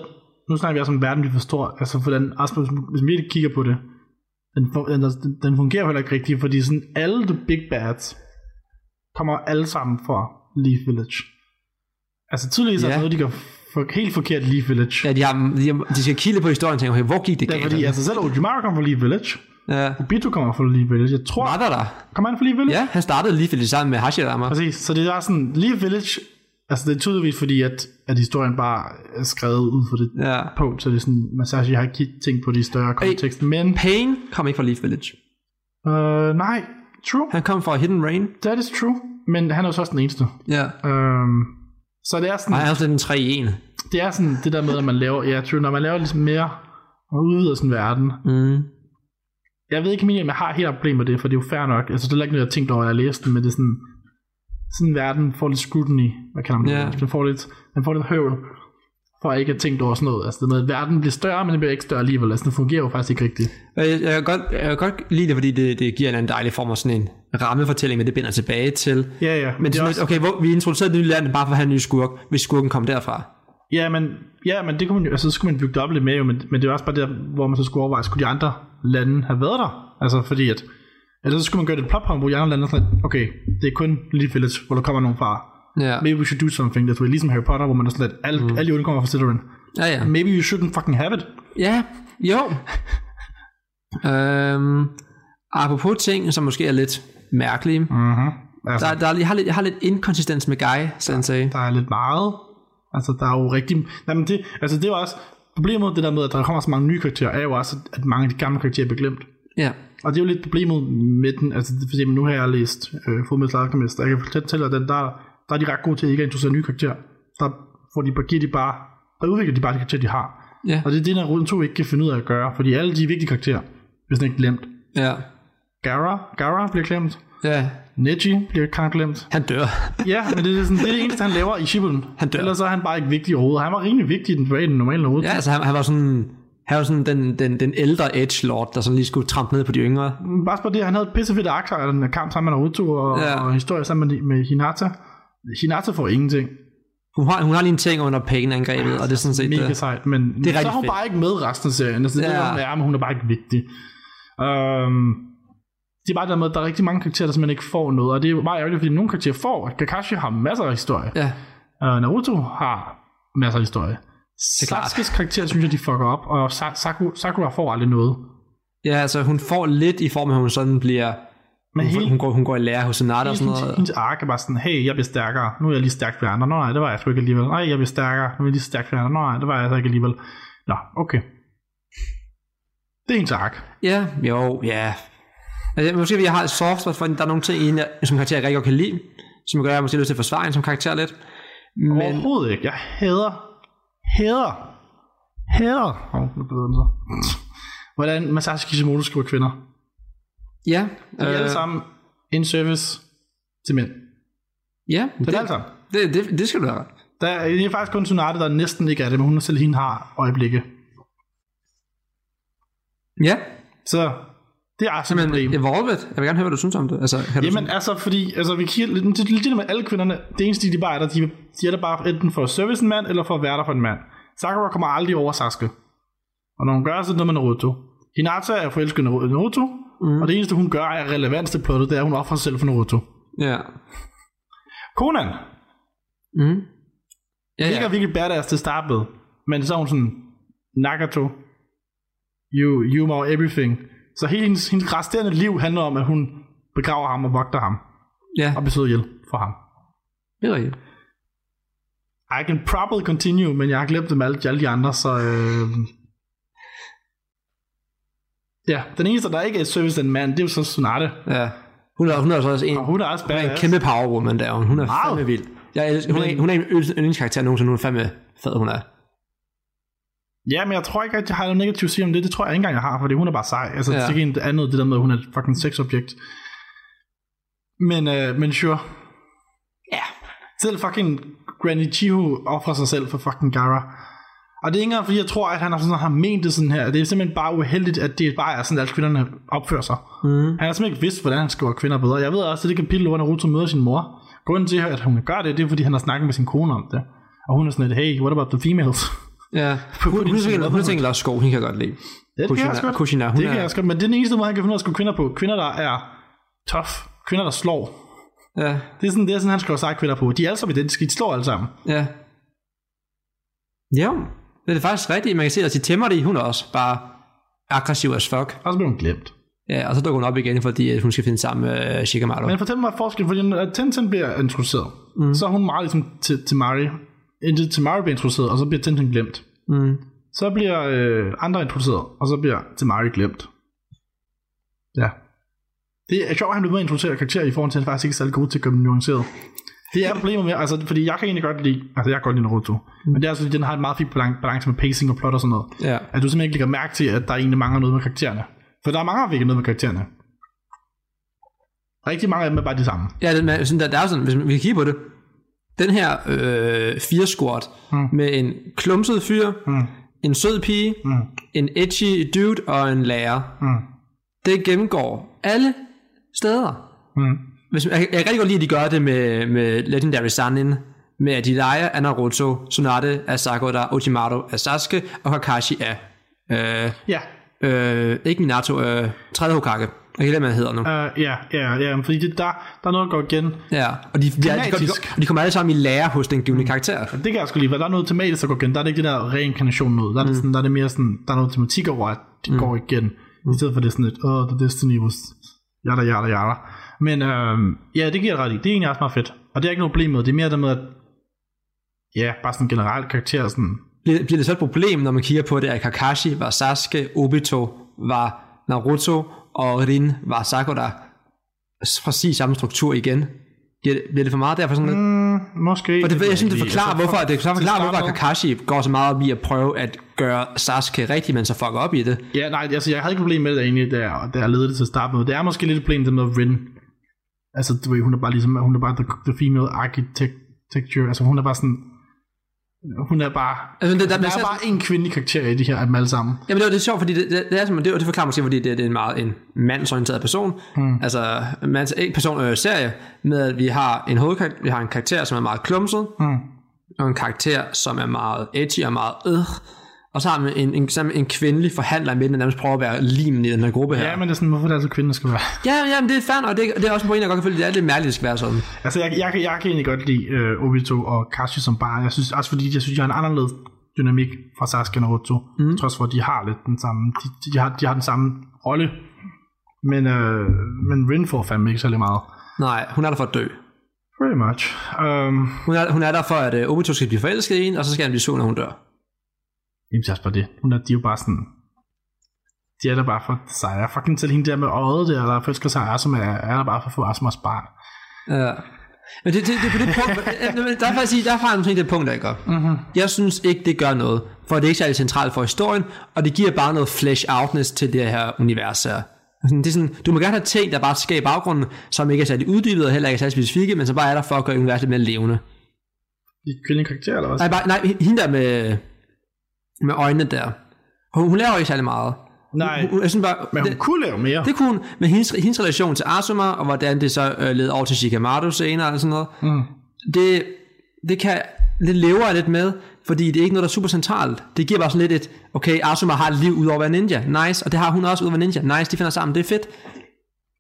nu snakker vi også om en verden, vi forstår, altså den, altså, hvis vi virkelig kigger på det, den, den, den fungerer heller ikke rigtigt, fordi sådan alle the big bads kommer alle sammen fra Leaf Village. Altså tydeligvis er Ja. der noget, de gør for, helt forkert i Leaf Village. Ja, de, har, de, har, de skal kilde på historien og tænke, okay, hvor gik det galt? fordi altså selv Orochimaru kommer fra Leaf Village, ja. Obito kommer fra Leaf Village, jeg tror, Var der der? kommer han fra Leaf Village? Ja, han startede lige for sammen med Hashirama. Præcis, så det er sådan, Leaf Village, altså det er tydeligvis fordi, at, at historien bare er skrevet ud for det Ja. punkt, så det er sådan, Masashi har ikke tænkt på de større kontekst, men Pain kom ikke fra Leaf Village. øh, nej, true, Han kom fra Hidden Rain. that is true, men han er jo så også den eneste. Ja. Øhm, så det er sådan, Nej, han er også lidt en 3 i 1. det er sådan det der med, at man laver, ja, true, når man laver ligesom mere og udvider sådan en verden. Mm. Jeg ved ikke, om jeg har helt problem med det, for det er jo fair nok. Altså, det er ikke noget, jeg har tænkt over, at jeg læste den, men det er sådan, sådan en verden får lidt scrutiny, hvad kalder man det? Ja. Den får lidt, den får lidt høvl, for at ikke have tænkt over sådan noget. Altså, det med, at verden bliver større, men den bliver ikke større alligevel. Altså, den fungerer jo faktisk ikke rigtigt. Og Jeg, jeg, kan godt, jeg kan godt lide det, fordi det, det giver en anden dejlig form af sådan en rammefortælling, men det binder tilbage til. Ja, ja. Men det er også, okay, hvor, vi introducerede et nyt land bare for at have en ny skurk, hvis skurken kom derfra. ja, men, ja, men det kunne man jo, altså, så skulle man bygge det op lidt med, jo, men, men det er også bare der, hvor man så skulle overveje, skulle de andre lande have været der? Altså, fordi at, eller så skulle man gøre det et plot point, hvor de andre lande er sådan, okay, det er kun Leaf Village, hvor der kommer nogen fra. Ja, Maybe we should do something that way, ligesom Harry Potter, hvor man er sådan lidt, alle, mm. alle jorden kommer fra Slytherin. ja, ja. Maybe you shouldn't fucking have it. Ja, jo. øhm, apropos ting, som måske er lidt mærkelige. Mm-hmm. Altså, Der, der, jeg, har lidt, jeg har lidt inkonsistens med Guy, sensei. der er lidt meget. Altså, der er jo rigtig... Jamen, det, altså, det er jo også... Problemet det der med, at der kommer så mange nye karakterer, er jo også, at mange af de gamle karakterer bliver glemt. Ja. Og det er jo lidt problemet med den, altså er fordi, nu har jeg læst øh, Fullmetal Alchemist, og jeg kan fortælle dig, at den, der, der er de ret gode til ikke at introducere nye karakterer. Der får de, giver de bare, der udvikler de bare de karakterer, de har. Ja. Og det er det, Naruto ikke kan finde ud af at gøre, fordi alle de vigtige karakterer bliver sådan ikke glemt. Ja. Gara, Gara bliver glemt. Ja. Neji bliver kan glemt. Han dør. Ja, men det er, sådan, det er det eneste, han laver i Shippuden. Han dør. Ellers så er han bare ikke vigtig overhovedet. Han var rimelig vigtig i den, den normale Naruto. Ja, altså han, han var sådan... Han var sådan den, den, den ældre Edge Lord, der sådan lige skulle trampe ned på de yngre. Bare på det, han havde pissefedt aktier af den kamp sammen med Naruto og, ja. og historie sammen med, med Hinata. Hinata får ingenting. Hun har, hun har lige en ting under Pain-angrebet, og det er sådan set... Mega øh, sejt, men er så er hun fedt. bare ikke med resten af serien. Altså, det er Ja. det, hun er, men hun er bare ikke vigtig. Um, det er bare det med, at der er rigtig mange karakterer, der simpelthen ikke får noget, og det er jo meget ærgerligt, fordi nogle karakterer får. Kakashi har masser af historie. Ja, Uh, Naruto har masser af historie. er. Sasuke's karakter, synes jeg, de fucker op, og Sa- Saku, Sakura får aldrig noget. ja, altså hun får lidt i form af, at hun sådan bliver... Men Hun, hele, hun, går, hun går i lære hos Sonata og sådan noget. hendes ark er bare sådan, hey, jeg bliver stærkere. Nu er jeg lige stærk for andre. Nå nej, det var jeg sgu ikke alligevel. Nej, jeg bliver stærkere. Nu er jeg lige stærk for andre. Nå nej, det var jeg så ikke alligevel. Nå, okay. Det er hendes ark. Ja, jo, ja. Altså, måske vi har et soft for, der er nogle ting i hende, som karakter, jeg rigtig godt kan lide, som gør, at jeg måske lyst til at forsvare hende som karakter lidt. Men, Overhovedet ikke. Jeg hader, hader, hader. Oh, nu blev den så. Hvordan Masashi Kishimoto skriver kvinder. Ja, er alle øh, sammen in service til mænd. ja, Det er alle sammen. det, det, det skal du have. Der er, det er faktisk kun Tsunade, der næsten ikke er det, men hun selv hende har øjeblikke. Ja, Så det er altså et problem. Evolved, jeg vil gerne høre, hvad du synes om det. Altså, Jamen altså, fordi altså, vi kigger lidt, det, det, det med alle kvinderne, det eneste, de bare er der, de, de er der bare enten for at service en mand, eller for at være der for en mand. Sakura kommer aldrig over Sasuke. Og når hun gør, så er det noget med Naruto. Hinata er forelsket Naruto, mm. og det eneste, hun gør, er relevans til plottet, det er, at hun offrer sig selv for Naruto. Ja. Conan Mm. Ja, ja. ligger virkelig badass til at starte med, men så er hun sådan, Nagato, you, you are everything. Så hele hendes, hendes resterende liv handler om, at hun begraver ham og vogter ham, ja, og betyder hjælp for ham. det er rigtigt. I can probably continue, men jeg har glemt dem alle, alle de andre, så... Øh... Ja, den eneste, der ikke er service den mand, det er jo så Sonate. Ja. Hun er, hun er så også en, Og hun er også hun er en badass. kæmpe power woman der, hun er Meget. fandme vild. Jeg elsker, hun, er, hun er en yndlings- yndlingskarakter nogensinde, hun er fandme fed, hun er. Ja, men jeg tror ikke, at jeg har noget negativt at sige om det. Det tror jeg ikke engang, jeg har, fordi hun er bare sej. Altså, Ja. ja. det er ikke en andet, det der med, at hun er et fucking sexobjekt. Men, øh, men sure. Ja. Selv fucking Granny Chihu offrer sig selv for fucking Gara. Og det er ikke engang, fordi jeg tror, at han har, sådan, har ment det sådan her. Det er simpelthen bare uheldigt, at det bare er sådan, at kvinderne opfører sig. Mm. Han har simpelthen ikke vidst, hvordan han skriver kvinder bedre. Jeg ved også, at det kapitel, hvor Naruto møder sin mor. Grunden til, at hun gør det, det er, fordi han har snakket med sin kone om det. Og hun er sådan lidt, hey, what about the females? Ja. Hun, hun, hun, er hun er tænkt også sko, hende kan godt lide. Det kan jeg også Kushina, godt. Kushina, hun det kan jeg er, også godt, men det er den eneste måde, han kan finde ud af at skrive kvinder på. Kvinder, der er tough. Kvinder, der slår. ja, Det er sådan, det er sådan han skriver sig kvinder på. De er alle sammen identiske, de slår alle sammen. ja. Jo, det er faktisk rigtigt. Man kan se, at de tæmmer det, hun er også bare aggressiv as fuck. Og så bliver hun glemt. Ja, og så dukker hun op igen, fordi hun skal finde sammen med uh, Shikamaru. Men fortæl mig forskellen, fordi når Tenten bliver introduceret, mm. så er hun meget ligesom til, til Mari. Indtil til Mari bliver introduceret, og så bliver Tenten glemt. Mm. Så bliver øh, andre introduceret, og så bliver Temari glemt. Ja. Det er sjovt, at han bliver med at introducere karakterer i forhold til, at han faktisk ikke er særlig god til at gøre dem nuanceret. Det er problemet med, altså, fordi jeg kan egentlig godt lide, altså jeg kan godt lide Naruto, mm. men det er altså, den har en meget fin balan- balance med pacing og plot og sådan noget. Ja. At du simpelthen ikke lægger mærke til, at der egentlig mangler noget med karaktererne. For der er mange, der ikke noget med karaktererne. Rigtig mange af dem er bare de samme. Ja, det, man, sådan, der, der er sådan, hvis vi kigger på det, den her øh, fire squad Mm. med en klumset fyr, Mm. en sød pige, Mm. en edgy dude og en lærer. Mm. Det gennemgår alle steder. Mm. Hvis, jeg, jeg kan rigtig godt lide, at de gør det med, med Legendary Sanin, med at de leger af Naruto, Tsunade af Sakura, Orochimaru af Sasuke, og Kakashi af, øh, Ja, øh, ikke Minato, øh, tredje Hokage. Jeg kan ikke hvad han hedder nu. uh, ja, ja, ja, fordi det, der, der er noget, der går igen. Ja, og de, de, de, de, de, de kommer alle sammen i lære hos den givende karakter. Det kan jeg sgu for der er noget tematisk, der går igen. Der er det ikke det der reinkarnation noget. Der er, mm. det, sådan, der er det mere sådan, der er noget tematik over, at det mm. går igen. I stedet for det er sådan et, åh, oh, the destiny was, yada, yada, yada. Men øhm, ja, det giver ret i. Det er egentlig også meget fedt. Og det er ikke noget problem med. Det er mere det med, at ja, bare sådan generelt karakter sådan, Bliver, bliver det så et problem, når man kigger på det, at Kakashi var Sasuke, Obito var Naruto, og Rin var Sakura. Præcis samme struktur igen. Bliver det, bliver det for meget derfor sådan? Mm, måske. Og det, jeg synes, det forklarer, altså, hvorfor, det forklarer, hvorfor Kakashi går så meget op i at prøve at gøre Sasuke rigtig, men så fucker op i det. Ja, nej, altså jeg havde ikke problem med det egentlig, da jeg, da jeg det til at starte med. Det er måske lidt et problem, det med Rin. Altså, du ved, hun er bare ligesom, hun er bare the, the female architecture. Altså, hun er bare sådan, hun er bare, Altså, det, der, der er bare en kvindelig karakter i de her af dem alle sammen. Jamen det, var, det er sjovt, fordi det, det, det, er, som- det, det forklarer måske, fordi det, det er en meget en mandsorienteret person. Hmm. Altså mands, ikke person øh, serie, med at vi har en hovedkarakter, vi har en karakter, som er meget klumset, Hmm. og en karakter, som er meget edgy og meget øh. Og så har vi en, en, en, en kvindelig forhandler i midten, der nærmest prøver at være limen i den her gruppe her. Ja, men det er sådan, hvorfor det altid kvinder skal være. Ja, ja, men det er fair, og det, det er også en point, jeg godt kan følge. Det er lidt mærkeligt, det skal være sådan. Altså, jeg, jeg, kan- jeg kan egentlig godt lide uh, Obito og Kashi som bare. Jeg synes også, fordi jeg synes, de har en anderledes dynamik fra Sasuke og Naruto. Mm. Trods for, at de har lidt den samme, de, de, de, har, de har den samme rolle. Men, uh, men Rin får fandme ikke særlig meget. Nej, hun er der for at dø. Pretty much. Um, Hun er, hun er der for, at uh, Obito skal blive forelsket i hende, og så skal han blive sur, når hun dør. Jamen, det er også bare det. Hun er, de er jo bare sådan... De er der bare for sejre. Fucking til hende der med øjet der, der forelsker sig Asuma, er, er der bare for at få Asumas barn. Ja. Men det, det, det, på det punkt, der er faktisk sige, der er faktisk det punkt, der ikke. Mm-hmm. Jeg synes ikke, det gør noget, for det er ikke særlig centralt for historien, og det giver bare noget flesh outness til det her univers her. Sådan, Det er sådan, du må gerne have ting, der bare sker i baggrunden, som ikke er særlig uddybet og heller ikke er særlig specifikke, men som bare er der for at gøre universet mere levende. De kvindelige karakterer, eller hvad? Nej, bare, nej hende der med, med øjnene der, hun, hun laver ikke særlig meget. Nej, Hun, jeg synes bare, men hun det, kunne lave mere. det kunne hun, men hendes, hendes relation til Asuma, og hvordan det så øh, led over til Shikamaru senere, og sådan noget, Mm. det, det kan det lever jeg lidt med, fordi det er ikke noget, der er super centralt. Det giver bare sådan lidt et, okay, Asuma har et liv ud over at være ninja, nice, og det har hun også ud over at være ninja, nice, de finder sammen, det er fedt.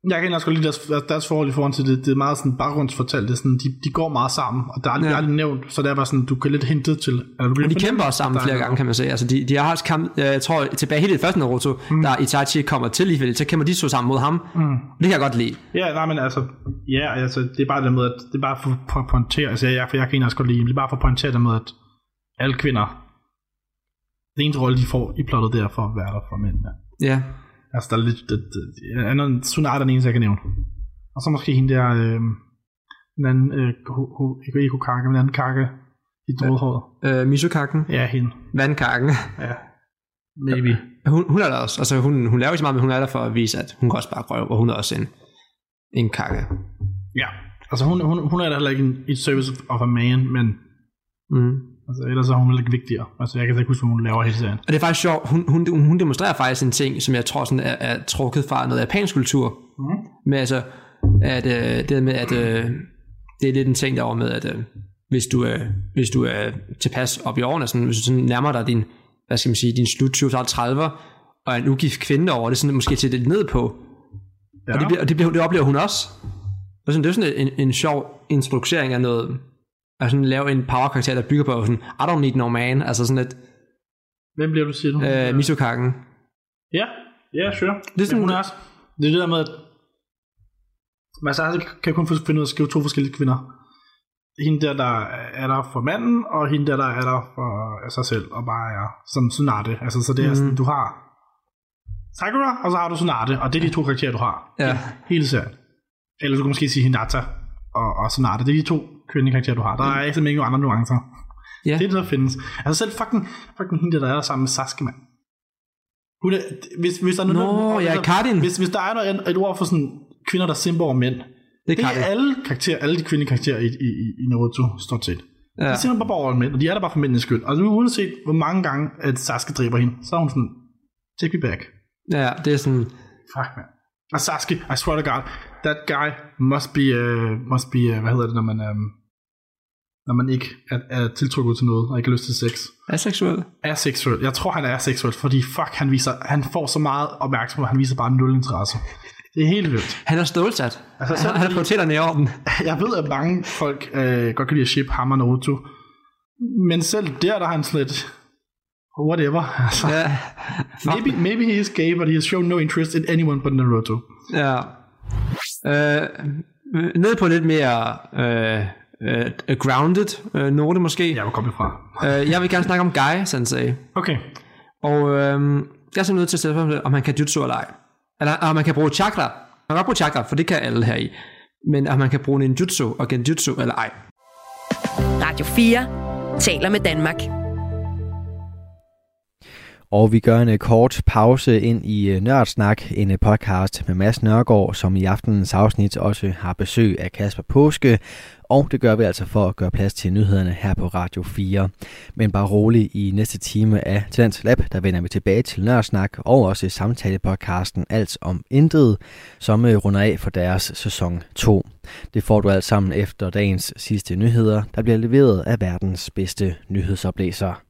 Jeg kan også godt lide deres, deres, forhold i forhold til det. Det er meget sådan baggrundsfortalt. Det er sådan, de, de går meget sammen, og der er aldrig, Ja. ja. aldrig nævnt, så det er bare sådan, du kan lidt hente til. Eller du Og de kæmper også sammen der er flere gange, kan man se. Altså, de, de har også kamp, jeg tror, tilbage helt i det første Naruto, mm. der Itachi kommer til lige så kæmper de to sammen mod ham. Mm. Det kan jeg godt lide. Ja, nej, men altså, ja, altså, det er bare det med, at det er bare for, for at pointere, altså, jeg, for jeg kan egentlig også godt lide, det er bare for at pointere det med, at alle kvinder, det eneste rolle, de får i plottet, det er for at være der for mændene. Ja. Altså, der er lidt, det, det, det, andet, Tsunade er den eneste, jeg kan nævne. Og så måske hende der, øh, den anden, øh, ikke men den anden kake, i drødhåret. Øh, Misukakken, Ja, hende. vandkakken, Ja. Maybe. hun, hun er der også. Altså, hun, hun laver ikke så meget, men hun er der for at vise, at hun kan også bare røv, og hun er også en, en kakke. Ja. Altså, hun, hun, hun er da heller ikke en, et service of a man, men Mm. Altså, ellers er hun ikke vigtigere. Altså, jeg kan ikke huske, hvad hun laver hele serien. Og det er faktisk sjovt, hun, hun, hun demonstrerer faktisk en ting, som jeg tror sådan er, er trukket fra noget japansk kultur. Mhm. Med altså, at øh, det med, at øh, det er lidt en ting derovre med, at øh, hvis du, øh, hvis du er tilpas op i årene, sådan, hvis du sådan nærmer dig din, hvad skal man sige, din slut 20 30 og er en ugift kvinde over, det er sådan måske til det ned på. Ja. Og, det, bliver, og det, bliver, det oplever hun også. Og sådan, det er sådan en, en sjov introducering af noget, at sådan lave en power-karakter, der bygger på sådan, I don't need no man, altså sådan et Hvem bliver du, siger du? øh, Misukakken. Ja, ja, sure. Det er sådan- hun er også, det er det der med, at Masashi kan kun finde ud af at skrive to forskellige kvinder. Hende der, der er der for manden, og hende der, der er der for sig selv, og bare er som Tsunade. Altså, så det er Mhm. sådan, du har Sakura, og så har du Tsunade, og det er de to karakterer, du har. Ja. Hele serien. Eller du kan måske sige Hinata og, og Tsunade. Det er de to kvindelige karakterer, du har. Der er simpelthen ikke nogen andre nuancer. Ja. Det er det, der findes. Altså selv fucking, fucking hende, der er der sammen med Sasuke, mand. Hun er, hvis, hvis der er Nå, noget, ja, Karin. Hvis, hvis der er noget, et ord for sådan kvinder, der simper over mænd, Det det kan er det. alle karakterer, alle de kvindelige karakterer i, i, i- i Naruto, stort set. Ja. De simper bare over mænd, og de er der bare for mændenes skyld. Og nu uanset hvor mange gange, at Sasuke dræber hende, så er hun sådan, take me back. Ja, det er sådan, Fuck, man. Og Sasuke, I swear to God, that guy must be, uh, must be uh, hvad hedder det, når man, um, når man ikke er, er tiltrukket til noget, og ikke har lyst til sex. aseksuel. Aseksuel. Jeg tror, han er aseksuel, fordi fuck, han, viser, han får så meget opmærksomhed, han viser bare nul interesse. Det er helt vildt. Han er stålsat. Altså, så- han har prioriteterne i orden. Jeg ved, at mange folk øh, godt kan lide at ship ham og Naruto. Men selv der, der er han slet... Whatever. Altså, Ja. Fuck. maybe, maybe he is gay, but he has shown no interest in anyone but Naruto. Ja. Øh, ned på lidt mere øh, øh, grounded øh, note måske. Ja, hvor kom det fra? Øh, jeg vil gerne snakke om Guy Sensei. Okay. Og øh, jeg er simpelthen nødt til at stille om man kan jutsu eller ej. Eller om man kan bruge chakra. Man kan godt bruge chakra, for det kan alle her i. Men om man kan bruge ninjutsu og genjutsu eller ej. Radio 4 taler med Danmark. Og vi gør en øh, kort pause ind i øh, Nørdsnak, en øh, podcast med Mads Nørgaard, som i aftenens afsnit også har besøg af Kasper Påske. Og det gør vi altså for at gøre plads til nyhederne her på Radio 4. Men bare rolig i næste time af Talents Lab, der vender vi tilbage til Nørdsnak og også samtalepodcasten Alt om Intet, som runder af for deres sæson 2. Det får du alt sammen efter dagens sidste nyheder, der bliver leveret af verdens bedste nyhedsoplæser.